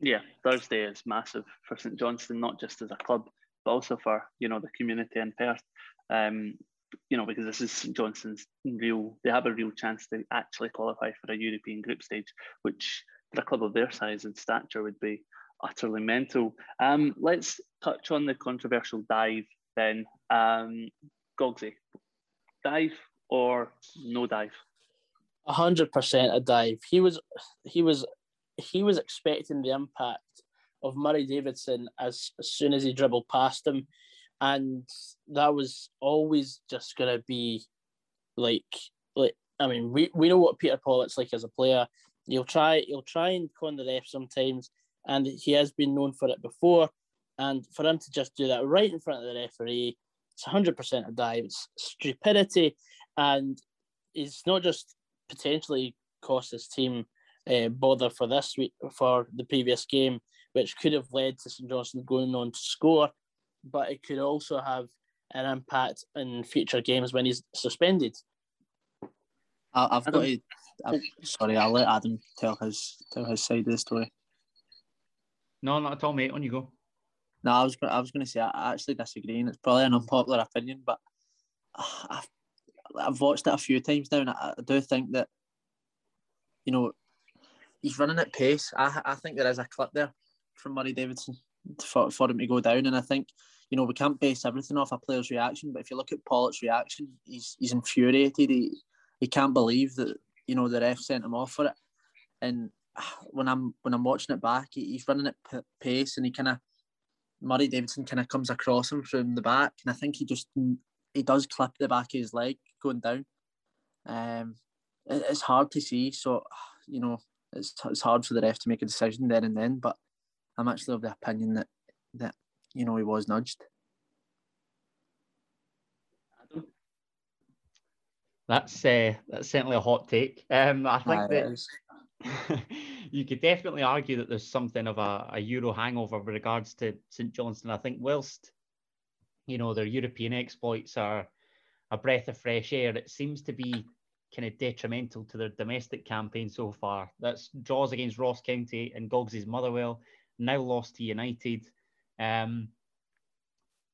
Yeah, Thursday is massive for St Johnstone, not just as a club, but also for you know the community in Perth. Um, you know, because this is St Johnstone's real, they have a real chance to actually qualify for a European group stage, which for a club of their size and stature would be utterly mental. Um, let's touch on the controversial dive then. Um, Goggsy, dive or no dive? A hundred percent a dive. He was, he was, he was expecting the impact of Murray Davidson as, as soon as he dribbled past him and that was always just gonna be like like I mean we, we know what Peter Pawlett's like as a player. He'll try he'll try and con the ref sometimes, and he has been known for it before. And for him to just do that right in front of the referee, it's hundred percent a dive. It's stupidity, and it's not just potentially cost his team uh, bother for this week for the previous game, which could have led to St Johnstone going on to score but it could also have an impact in future games when he's suspended. I, have got to. I've, sorry, I'll let Adam tell his tell his side of the story. No, not at all, mate. On you go. No, I was I was going to say I actually disagree, and it's probably an unpopular opinion, but ah, I've, I've watched it a few times now, and I, I do think that you know he's running at pace. I I think there is a clip there from Murray Davidson for, for him to go down, and I think you know, we can't base everything off a player's reaction. But if you look at Pawlett's reaction, he's he's infuriated. He he can't believe that you know the ref sent him off for it. And ah, when I'm when I'm watching it back, he's running at p- pace, and he kind of Murray Davidson kind of comes across him from the back, and I think he just he does clip the back of his leg going down. Um, it, it's hard to see, so you know it's it's hard for the ref to make a decision there and then. But I'm actually of the opinion that that you know he was nudged. That's uh, that's certainly a hot take. Um, I think that you could definitely argue that there's something of a, a Euro hangover with regards to St Johnstone. I think whilst you know their European exploits are a breath of fresh air, it seems to be kind of detrimental to their domestic campaign so far. That's draws against Ross County and Goggs' Motherwell, now lost to United. Um,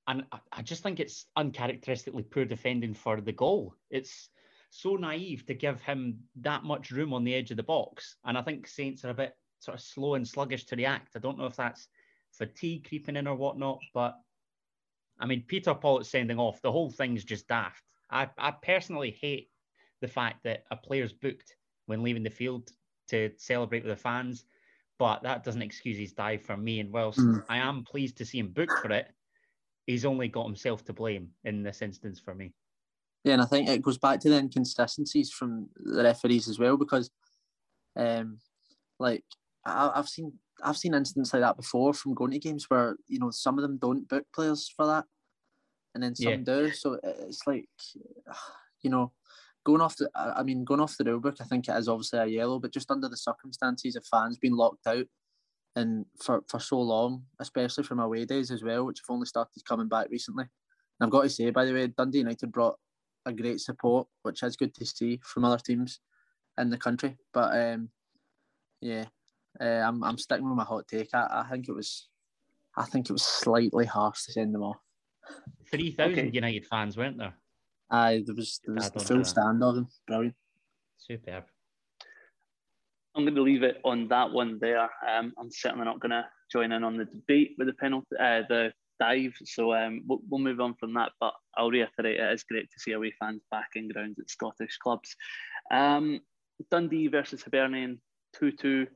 and I, just think it's uncharacteristically poor defending for the goal. It's so naive to give him that much room on the edge of the box. And I think Saints are a bit sort of slow and sluggish to react. I don't know if that's fatigue creeping in or whatnot, but I mean, Peter Pawlett sending off, the whole thing's just daft. I, I personally hate the fact that a player's booked when leaving the field to celebrate with the fans but that doesn't excuse his dive for me. And whilst mm. I am pleased to see him booked for it, he's only got himself to blame in this instance for me. Yeah, and I think it goes back to the inconsistencies from the referees as well, because, um, like I, have seen I've seen incidents like that before from going to games where you know some of them don't book players for that, and then some yeah. do. So it's like, you know, going off the, I mean, going off the rule book, I think it is obviously a yellow, but just under the circumstances of fans being locked out and for, for so long, especially from away days as well, which have only started coming back recently. And I've got to say, by the way, Dundee United brought a great support, which is good to see from other teams in the country. But um, yeah, uh, I'm I'm sticking with my hot take. I, I think it was, I think it was slightly harsh to send them off. three thousand okay. United fans, weren't there? Aye, there was there was the full stand of them. Brilliant. Superb. I'm going to leave it on that one there. Um, I'm certainly not going to join in on the debate with the penalty, uh, the dive. So um, we'll, we'll, move on from that. But I'll reiterate, it is great to see away fans back in grounds at Scottish clubs. Um, Dundee versus Hibernian, 2-2.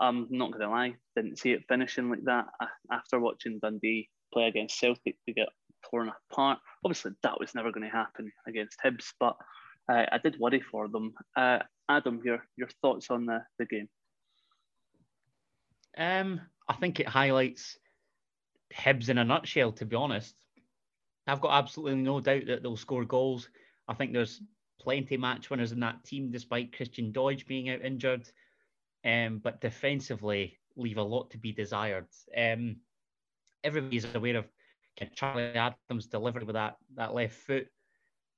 I'm not going to lie, didn't see it finishing like that. After watching Dundee play against Celtic, to get torn apart. Obviously, that was never going to happen against Hibs, but uh, I did worry for them. Uh, Adam, your your thoughts on the, the game? Um, I think it highlights Hibs in a nutshell. To be honest, I've got absolutely no doubt that they'll score goals. I think there's plenty match winners in that team, despite Christian Doidge being out injured. Um, but defensively, leave a lot to be desired. Um, everybody's aware of Charlie Adam's delivery with that that left foot.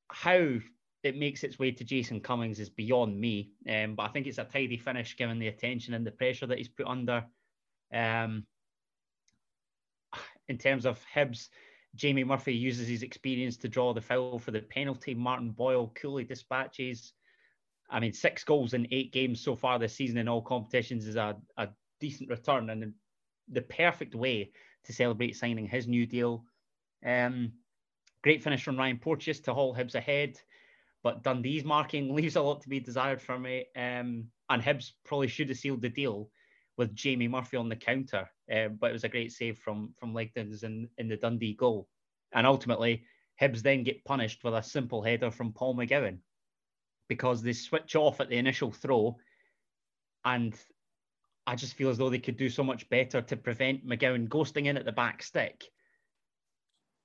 How it makes its way to Jason Cummings is beyond me. Um, but I think it's a tidy finish given the attention and the pressure that he's put under. Um, in terms of Hibs, Jamie Murphy uses his experience to draw the foul for the penalty. Martin Boyle coolly dispatches. I mean, six goals in eight games so far this season in all competitions is a, a decent return and the perfect way to celebrate signing his new deal. Um, great finish from Ryan Porteous to haul Hibs ahead but Dundee's marking leaves a lot to be desired for me. Um, and Hibs probably should have sealed the deal with Jamie Murphy on the counter, uh, but it was a great save from from Legzdins in, in the Dundee goal. And ultimately, Hibs then get punished with a simple header from Paul McGowan because they switch off at the initial throw. And I just feel as though they could do so much better to prevent McGowan ghosting in at the back stick.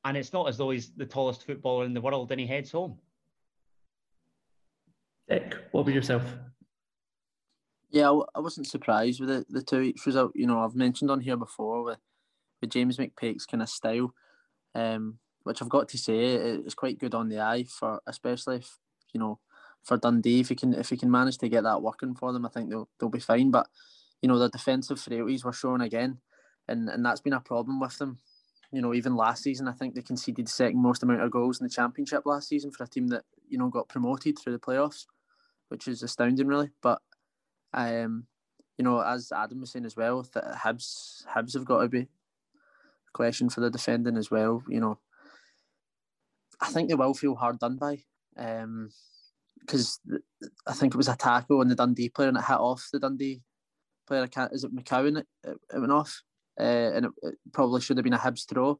And it's not as though he's the tallest footballer in the world and he heads home. Dec, what about yourself? Yeah, I wasn't surprised with the, the two each result. You know, I've mentioned on here before with, with James McPake's kind of style, um, which I've got to say it's quite good on the eye for, especially if you know, for Dundee if he can if he can manage to get that working for them, I think they'll they'll be fine. But you know, the defensive frailties were shown again, and and that's been a problem with them. You know, even last season, I think they conceded the second most amount of goals in the championship last season for a team that you know got promoted through the playoffs which is astounding, really. But um, you know, as Adam was saying as well, that Hibs Hibs have got to be a question for the defending as well. You know, I think they will feel hard done by. Um, because I think it was a tackle on the Dundee player and it hit off the Dundee player. I can't, is it McCowan? It, it, it went off, uh, and it, it, probably should have been a Hibs throw,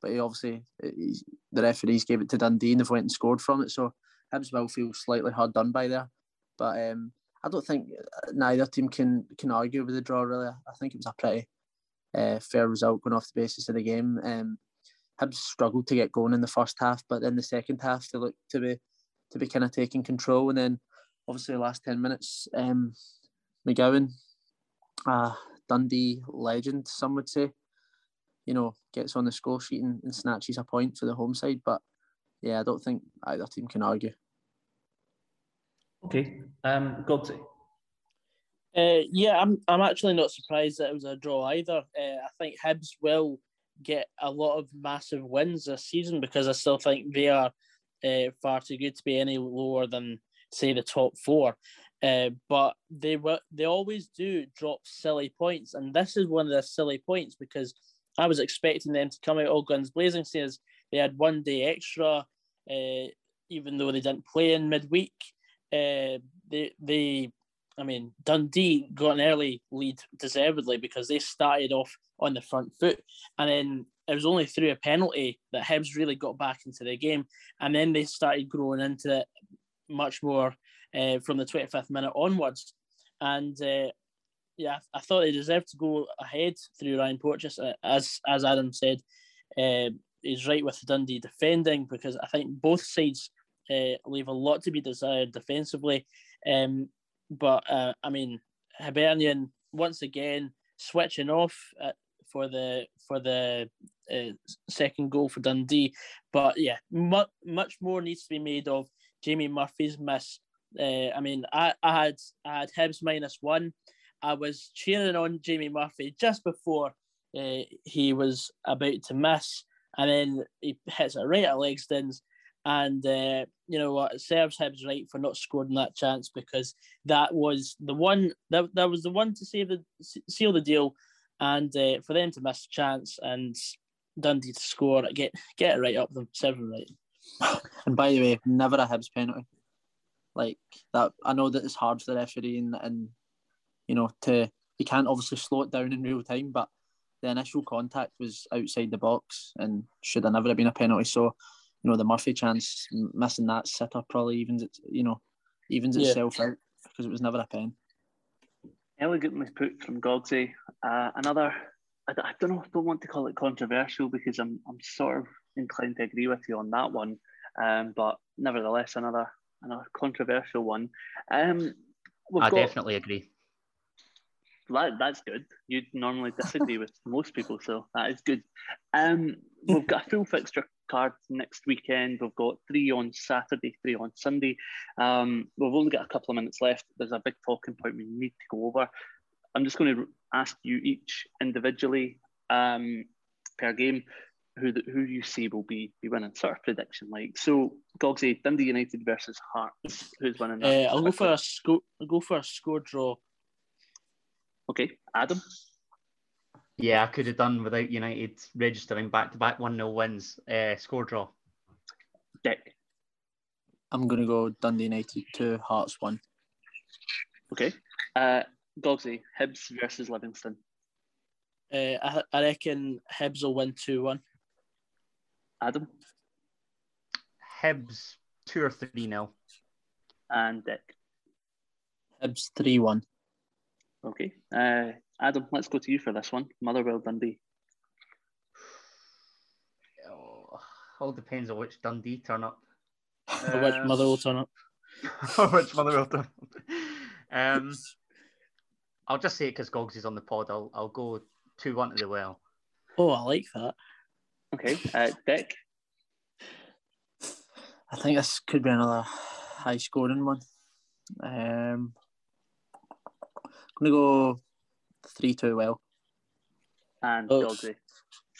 but he obviously he, the referees gave it to Dundee and they've went and scored from it. So Hibs will feel slightly hard done by there. But um, I don't think neither team can can argue with the draw. Really, I think it was a pretty uh, fair result going off the basis of the game. Um, Hibs struggled to get going in the first half, but in the second half they looked to be to be kind of taking control. And then obviously the last ten minutes, um, McGowan, uh, Dundee legend, some would say, you know, gets on the score sheet and, and snatches a point for the home side. But yeah, I don't think either team can argue. Okay. Um, Goggsy. Uh, yeah, I'm. I'm actually not surprised that it was a draw either. Uh, I think Hibs will get a lot of massive wins this season because I still think they are uh, far too good to be any lower than say the top four. Uh, but they were they always do drop silly points, and this is one of the silly points because I was expecting them to come out all guns blazing, says they had one day extra, uh, even though they didn't play in midweek uh, they they I mean Dundee got an early lead deservedly because they started off on the front foot, and then it was only through a penalty that Hibs really got back into the game, and then they started growing into it much more uh, from the 25th minute onwards, and. Uh, yeah, I thought they deserved to go ahead through Ryan Porteous. Uh, as as Adam said, uh, he's right with Dundee defending because I think both sides uh, leave a lot to be desired defensively. Um, but uh, I mean, Hibernian once again switching off uh, for the for the uh, second goal for Dundee. But yeah, mu- much more needs to be made of Jamie Murphy's miss. Uh, I mean, I, I had I had Hibs minus one. I was cheering on Jamie Murphy just before uh, he was about to miss, and then he hits it right at Legzdins. And uh, you know what? It serves Hibs right for not scoring that chance because that was the one that that was the one to save the seal the deal, and uh, for them to miss a chance and Dundee to score, get get it right up them seven right. And by the way, never a Hibs penalty. Like that, I know that it's hard for the referee and, and you know to you can't obviously slow it down in real time, but the initial contact was outside the box and should have never have been a penalty. So, you know, the Murphy chance missing that sitter probably evens it, you know, evens Yeah. itself out because it was never a pen. Elegantly put from Goggsy. Uh, another, I don't know, don't want to call it controversial because I'm, I'm sort of inclined to agree with you on that one. Um, but nevertheless, another another controversial one. Um, I got- definitely agree. That, that's good. You'd normally disagree with most people, so that is good. Um, we've got a full fixture card next weekend. We've got three on Saturday, three on Sunday. Um, we've only got a couple of minutes left. There's a big talking point we need to go over. I'm just going to ask you each individually um, per game who the, who you see will be be winning. Sort of prediction like so. Goggsy, Dundee United versus Hearts. Who's winning? Uh? I'll go for a score. I'll go for a score draw. Okay, Adam. Yeah, I could have done without United registering back to back 1 0 wins. Uh, score draw. Dec. I'm gonna go Dundee United two, Hearts one. Okay. Uh, Goggsy, Hibs versus Livingston. Uh, I, I reckon Hibs will win two one. Adam Hibs 2 or 3 0. and Dec. Hibs three one. Okay. Uh, Adam, let's go to you for this one. Motherwell Dundee. Oh, all depends on which Dundee turn up. Or which Uh, mother will turn up. which Motherwell turn up. Um, I'll just say it because Gogs is on the pod. I'll, I'll go 2 1 to the well. Oh, I like that. Okay. Uh, Dec. I think this could be another high scoring one. Um, I'm gonna go three two well. And Oh. Goggsy.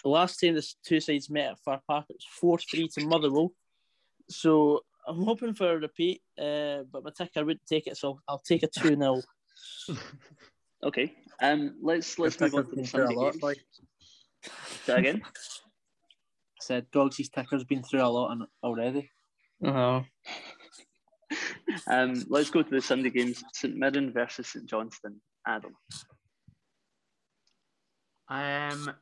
The last time the two sides met at Fir Park, it was four three to Motherwell. So I'm hoping for a repeat, uh, but my ticker wouldn't take it, so I'll take a two 0 Okay. Um, let's let's Your move on to the been through Sunday lot, games. boy. Say again. I said Goggsy's ticker's been through a lot on- already. Uh-huh. Um, let's go to the Sunday games. St Mirren versus St Johnstone. Adam. Um,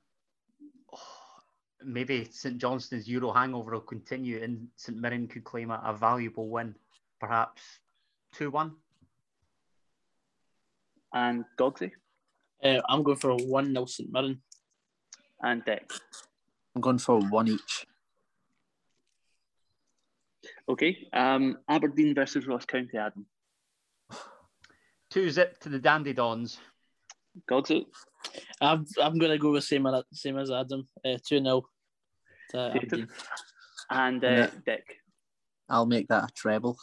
oh, maybe St Johnstone's Euro hangover will continue and St Mirren could claim a, a valuable win, perhaps 2 1. And Goggsy. Uh, I'm going for a one 0 St Mirren. And Dec. I'm going for one each. Okay. Um, Aberdeen versus Ross County. Adam. 2 zip to the Dandy Dons. Gogsy. I'm I'm going to go with same as same as Adam. Uh, Two 0. And uh, Yeah. Dec. I'll make that a treble.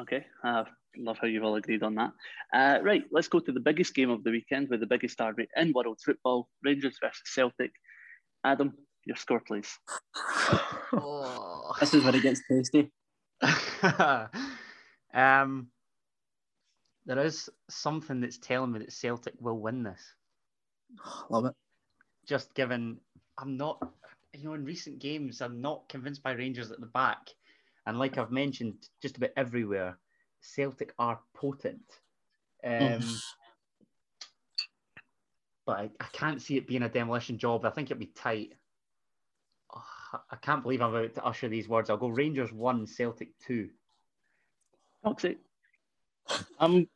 Okay, I love how you've all agreed on that. Uh, right, let's go to the biggest game of the weekend with the biggest derby in world football Rangers versus Celtic. Adam, your score, please. Oh. This is where it gets tasty. um, there is something that's telling me that Celtic will win this. Love it. Just given, I'm not, you know, in recent games, I'm not convinced by Rangers at the back. And like I've mentioned, just about everywhere, Celtic are potent. Um, but I, I can't see it being a demolition job. I think it'd be tight. Oh, I can't believe I'm about to usher these words. I'll go Rangers 1, Celtic 2. Toxic. I'm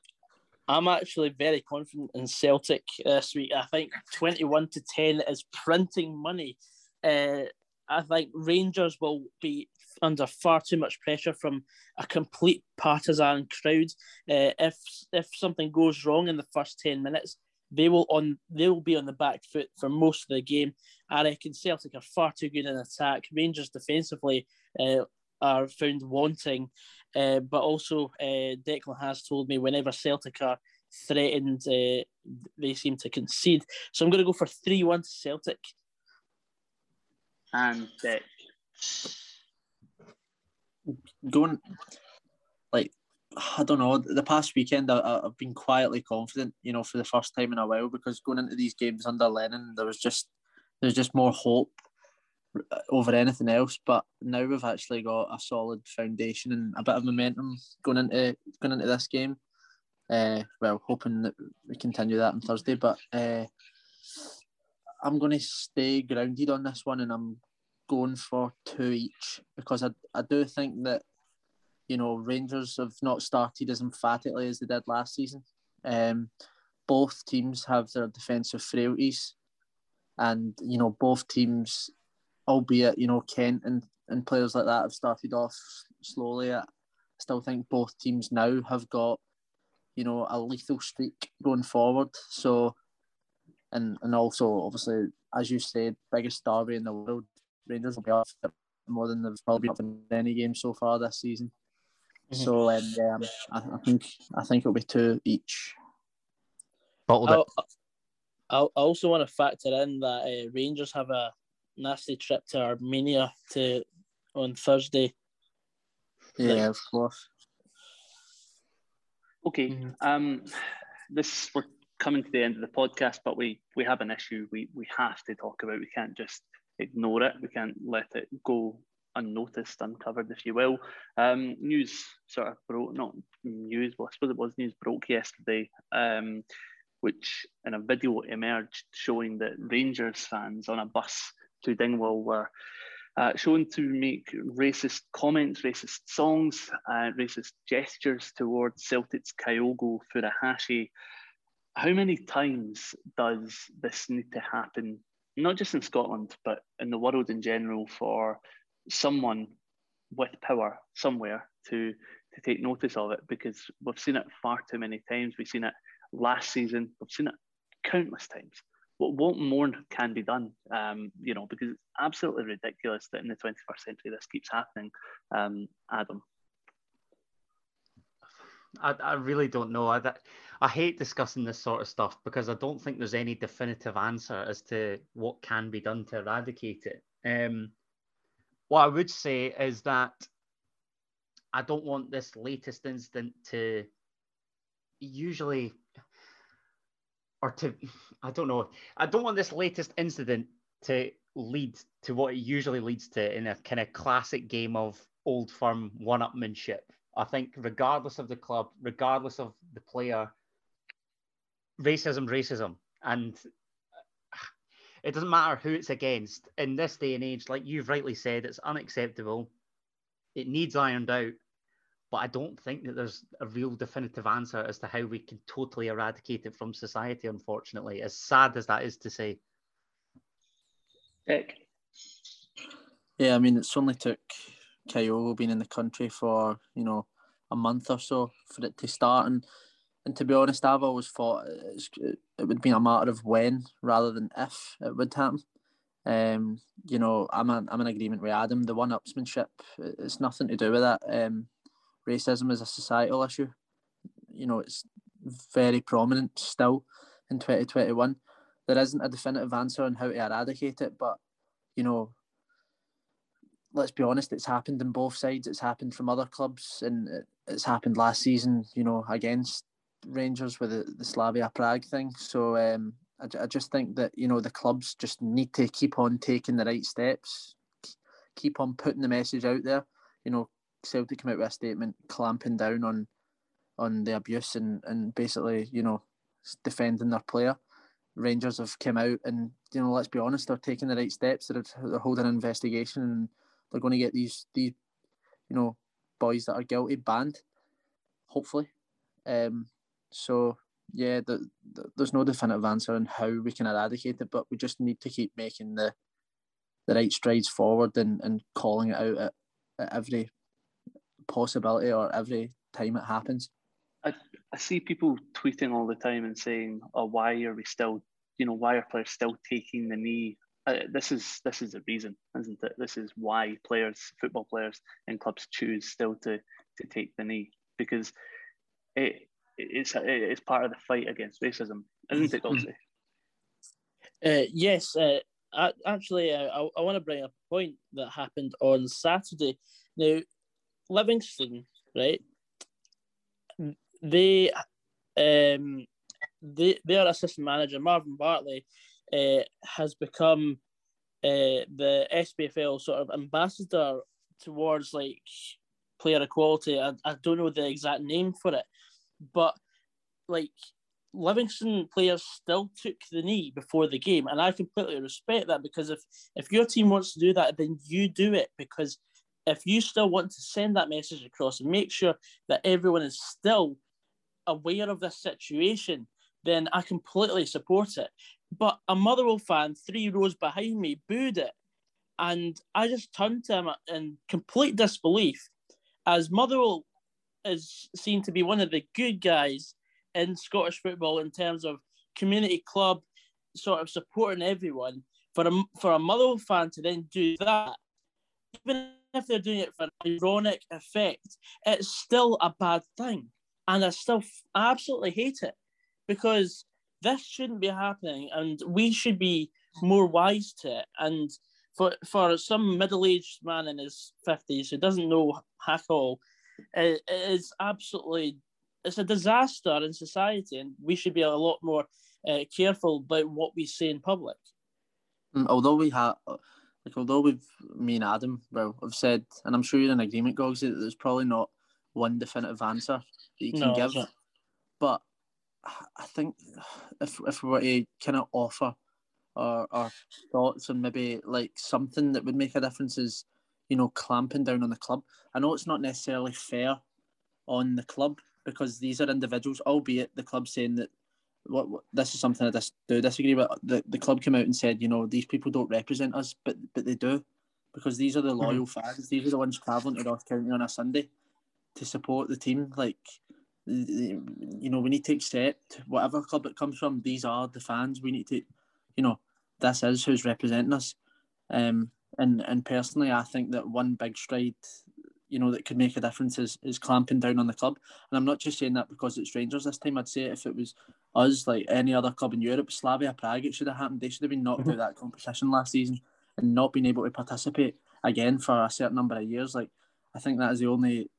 I'm actually very confident in Celtic this week. I think 21 to 10 is printing money. Uh, I think Rangers will be under far too much pressure from a complete partisan crowd. Uh, if if something goes wrong in the first 10 minutes, they will on they will be on the back foot for most of the game. I reckon Celtic are far too good in attack. Rangers defensively uh, are found wanting. Uh, but also, uh, Declan has told me whenever Celtic are threatened, uh, they seem to concede. So I'm going to go for 3 1 Celtic. and Dec. Going like I don't know. The past weekend, I, I've been quietly confident. You know, for the first time in a while, because going into these games under Lennon, there was just there's just more hope over anything else. But now we've actually got a solid foundation and a bit of momentum going into going into this game. Uh, well, hoping that we continue that on Thursday. But uh, I'm going to stay grounded on this one, and I'm going for two each because I I do think that you know Rangers have not started as emphatically as they did last season. Um, both teams have their defensive frailties, and you know both teams, albeit you know Kent and and players like that have started off slowly. I still think both teams now have got you know a lethal streak going forward. So, and and also obviously as you said, biggest derby in the world. Rangers will be up more than they've probably been in any game so far this season. Mhm. So um, yeah, I, I think I think it'll be two each. Bottled I. I I also want to factor in that uh, Rangers have a nasty trip to Armenia to on Thursday. Yeah, of course. Okay. Mhm. Um, this we're coming to the end of the podcast, but we we have an issue we we have to talk about. We can't just ignore it. We can't let it go unnoticed, uncovered, if you will. Um, news sort of broke, not news, well, I suppose it was news broke yesterday, um, which in a video emerged showing that Rangers fans on a bus to Dingwall were uh, shown to make racist comments, racist songs, uh, racist gestures towards Celtic's Kyogo Furuhashi. How many times does this need to happen, not just in Scotland, but in the world in general, for someone with power somewhere to to take notice of it? Because we've seen it far too many times. We've seen it last season. We've seen it countless times what, what more can be done? Um, you know, because it's absolutely ridiculous that in the 21st century this keeps happening. Um, Adam, I, I really don't know. I, that, I hate discussing this sort of stuff because I don't think there's any definitive answer as to what can be done to eradicate it. Um, what I would say is that I don't want this latest incident to usually, or to, I don't know, I don't want this latest incident to lead to what it usually leads to in a kind of classic game of old firm one upmanship. I think, regardless of the club, regardless of the player, racism, racism. And it doesn't matter who it's against. In this day and age, like you've rightly said, it's unacceptable. It needs ironed out. But I don't think that there's a real definitive answer as to how we can totally eradicate it from society, unfortunately, as sad as that is to say. Dec. Yeah, I mean, it's only took Kyogo being in the country for you know a month or so for it to start, and and to be honest, I've always thought it's, it would be a matter of when rather than if it would happen. Um, you know, I'm a, I'm in agreement with Adam. The one-upsmanship, it's nothing to do with that. Um, racism is a societal issue. You know, it's very prominent still in 2021. There isn't a definitive answer on how to eradicate it, but you know, let's be honest, it's happened in both sides. It's happened from other clubs, and it, it's happened last season. You know, against Rangers with the, the Slavia Prague thing. So um, I, I just think that you know the clubs just need to keep on taking the right steps, keep on putting the message out there. You know, Celtic come out with a statement clamping down on on the abuse and and basically you know defending their player. Rangers have come out and you know let's be honest, they're taking the right steps. They're, they're holding an investigation and they're going to get these these you know boys that are guilty banned, hopefully. Um, so yeah, the, the, there's no definitive answer on how we can eradicate it, but we just need to keep making the the right strides forward and, and calling it out at, at every possibility or every time it happens. I, I see people tweeting all the time and saying, "Oh, why are we still, you know, why are players still taking the knee?" Uh, this is this is the reason, isn't it? This is why players, football players, and clubs choose still to to take the knee because it it's it's part of the fight against racism, isn't it, Goldie? Uh, yes, uh, I, actually, uh, I, I want to bring up a point that happened on Saturday. Now, Livingston, right? They, um, they, their assistant manager Marvin Bartley, uh, has become uh, the SPFL sort of ambassador towards like player equality. I, I don't know the exact name for it, but like Livingston players still took the knee before the game, and I completely respect that because if if your team wants to do that, then you do it because if you still want to send that message across and make sure that everyone is still aware of this situation, then I completely support it. But a Motherwell fan three rows behind me booed it, and I just turned to him in complete disbelief, as Motherwell is seen to be one of the good guys in Scottish football in terms of community club, sort of supporting everyone. For a for a Motherwell fan to then do that, even if they're doing it for an ironic effect, it's still a bad thing, and I still absolutely hate it because this shouldn't be happening, and we should be more wise to it. And for for some middle-aged man in his fifties who doesn't know hack all, it, it is absolutely it's a disaster in society, and we should be a lot more uh, careful about what we say in public. Mm, although we have, like, although we've me and Adam, well, have said, and I'm sure you're in agreement, Gogs, that there's probably not one definitive answer that you can No, give. But I think if if we were to kind of offer our, our thoughts and maybe like something that would make a difference is, you know, clamping down on the club. I know it's not necessarily fair on the club because these are individuals, albeit the club saying that what, what this is something I dis, do disagree with. The, the club came out and said, you know, these people don't represent us, but but they do because these are the loyal fans. These are the ones travelling to North County on a Sunday to support the team. Like, you know, we need to accept whatever club it comes from. These are the fans. We need to, you know, this is who's representing us. Um, and and personally, I think that one big stride, you know, that could make a difference is is clamping down on the club. And I'm not just saying that because it's Rangers this time. I'd say if it was us, like any other club in Europe, Slavia Prague, it should have happened. They should have been knocked out of that competition last season and not been able to participate again for a certain number of years. Like, I think that is the only,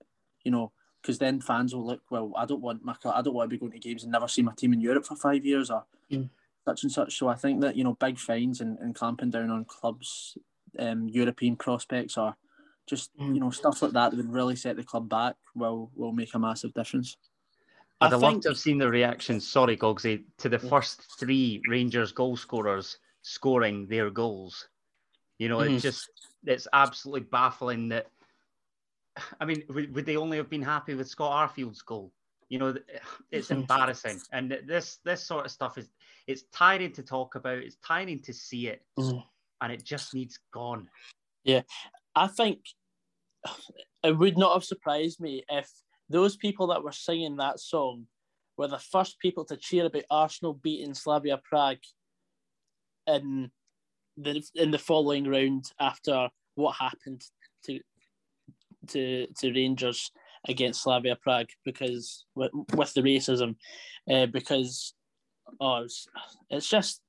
you know, because then fans will look, well, I don't want my, I don't want to be going to games and never see my team in Europe for five years or Mm. such and such. So I think that you know, big fines and, and clamping down on clubs, um, European prospects or just Mm. you know stuff like that that would really set the club back will will make a massive difference. I'd I have loved think- to have seen the reaction, sorry, Goggsy, to the first three Rangers goal scorers scoring their goals. You know, Mhm. it's just, it's absolutely baffling that, I mean, would, would they only have been happy with Scott Arfield's goal? You know, it's Mhm. embarrassing. And this, this sort of stuff is, it's tiring to talk about, it's tiring to see it, Mhm. and it just needs gone. Yeah, I think it would not have surprised me if those people that were singing that song were the first people to cheer about Arsenal beating Slavia Prague in the in the following round after what happened to to to Rangers against Slavia Prague because with, with the racism, uh, because oh, it's, it's just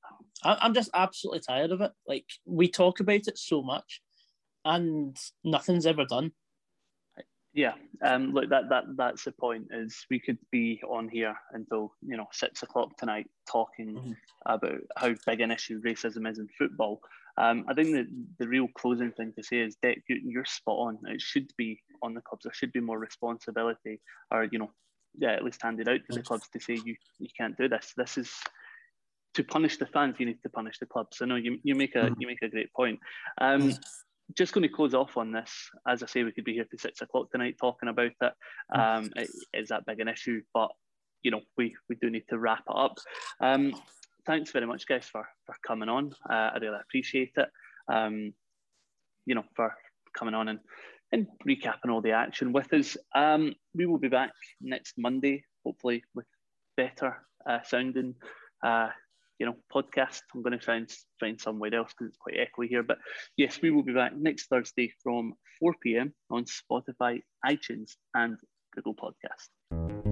I, I'm just absolutely tired of it. Like we talk about it so much, and nothing's ever done. Yeah, um, look, that that that's the point. Is we could be on here until you know six o'clock tonight talking Mhm. about how big an issue racism is in football. Um, I think that the real closing thing to say is, Dec, you, you're spot on. It should be on the clubs. There should be more responsibility, or you know, yeah, at least handed out to the clubs to say you you can't do this. This is to punish the fans. You need to punish the clubs. So no, you you make a Mhm. you make a great point. Um, just going to close off on this. As I say, we could be here till six o'clock tonight talking about it. Um, it is that big an issue? But you know, we we do need to wrap it up. Um, thanks very much, guys, for for coming on. Uh, I really appreciate it. Um, you know, for coming on and and recapping all the action with us. Um, we will be back next Monday, hopefully with better uh, sounding. Uh, you know, podcast. I'm going to try and find somewhere else because it's quite echoey here. But yes, we will be back next Thursday from 4 p.m. on Spotify, iTunes, and Google Podcast.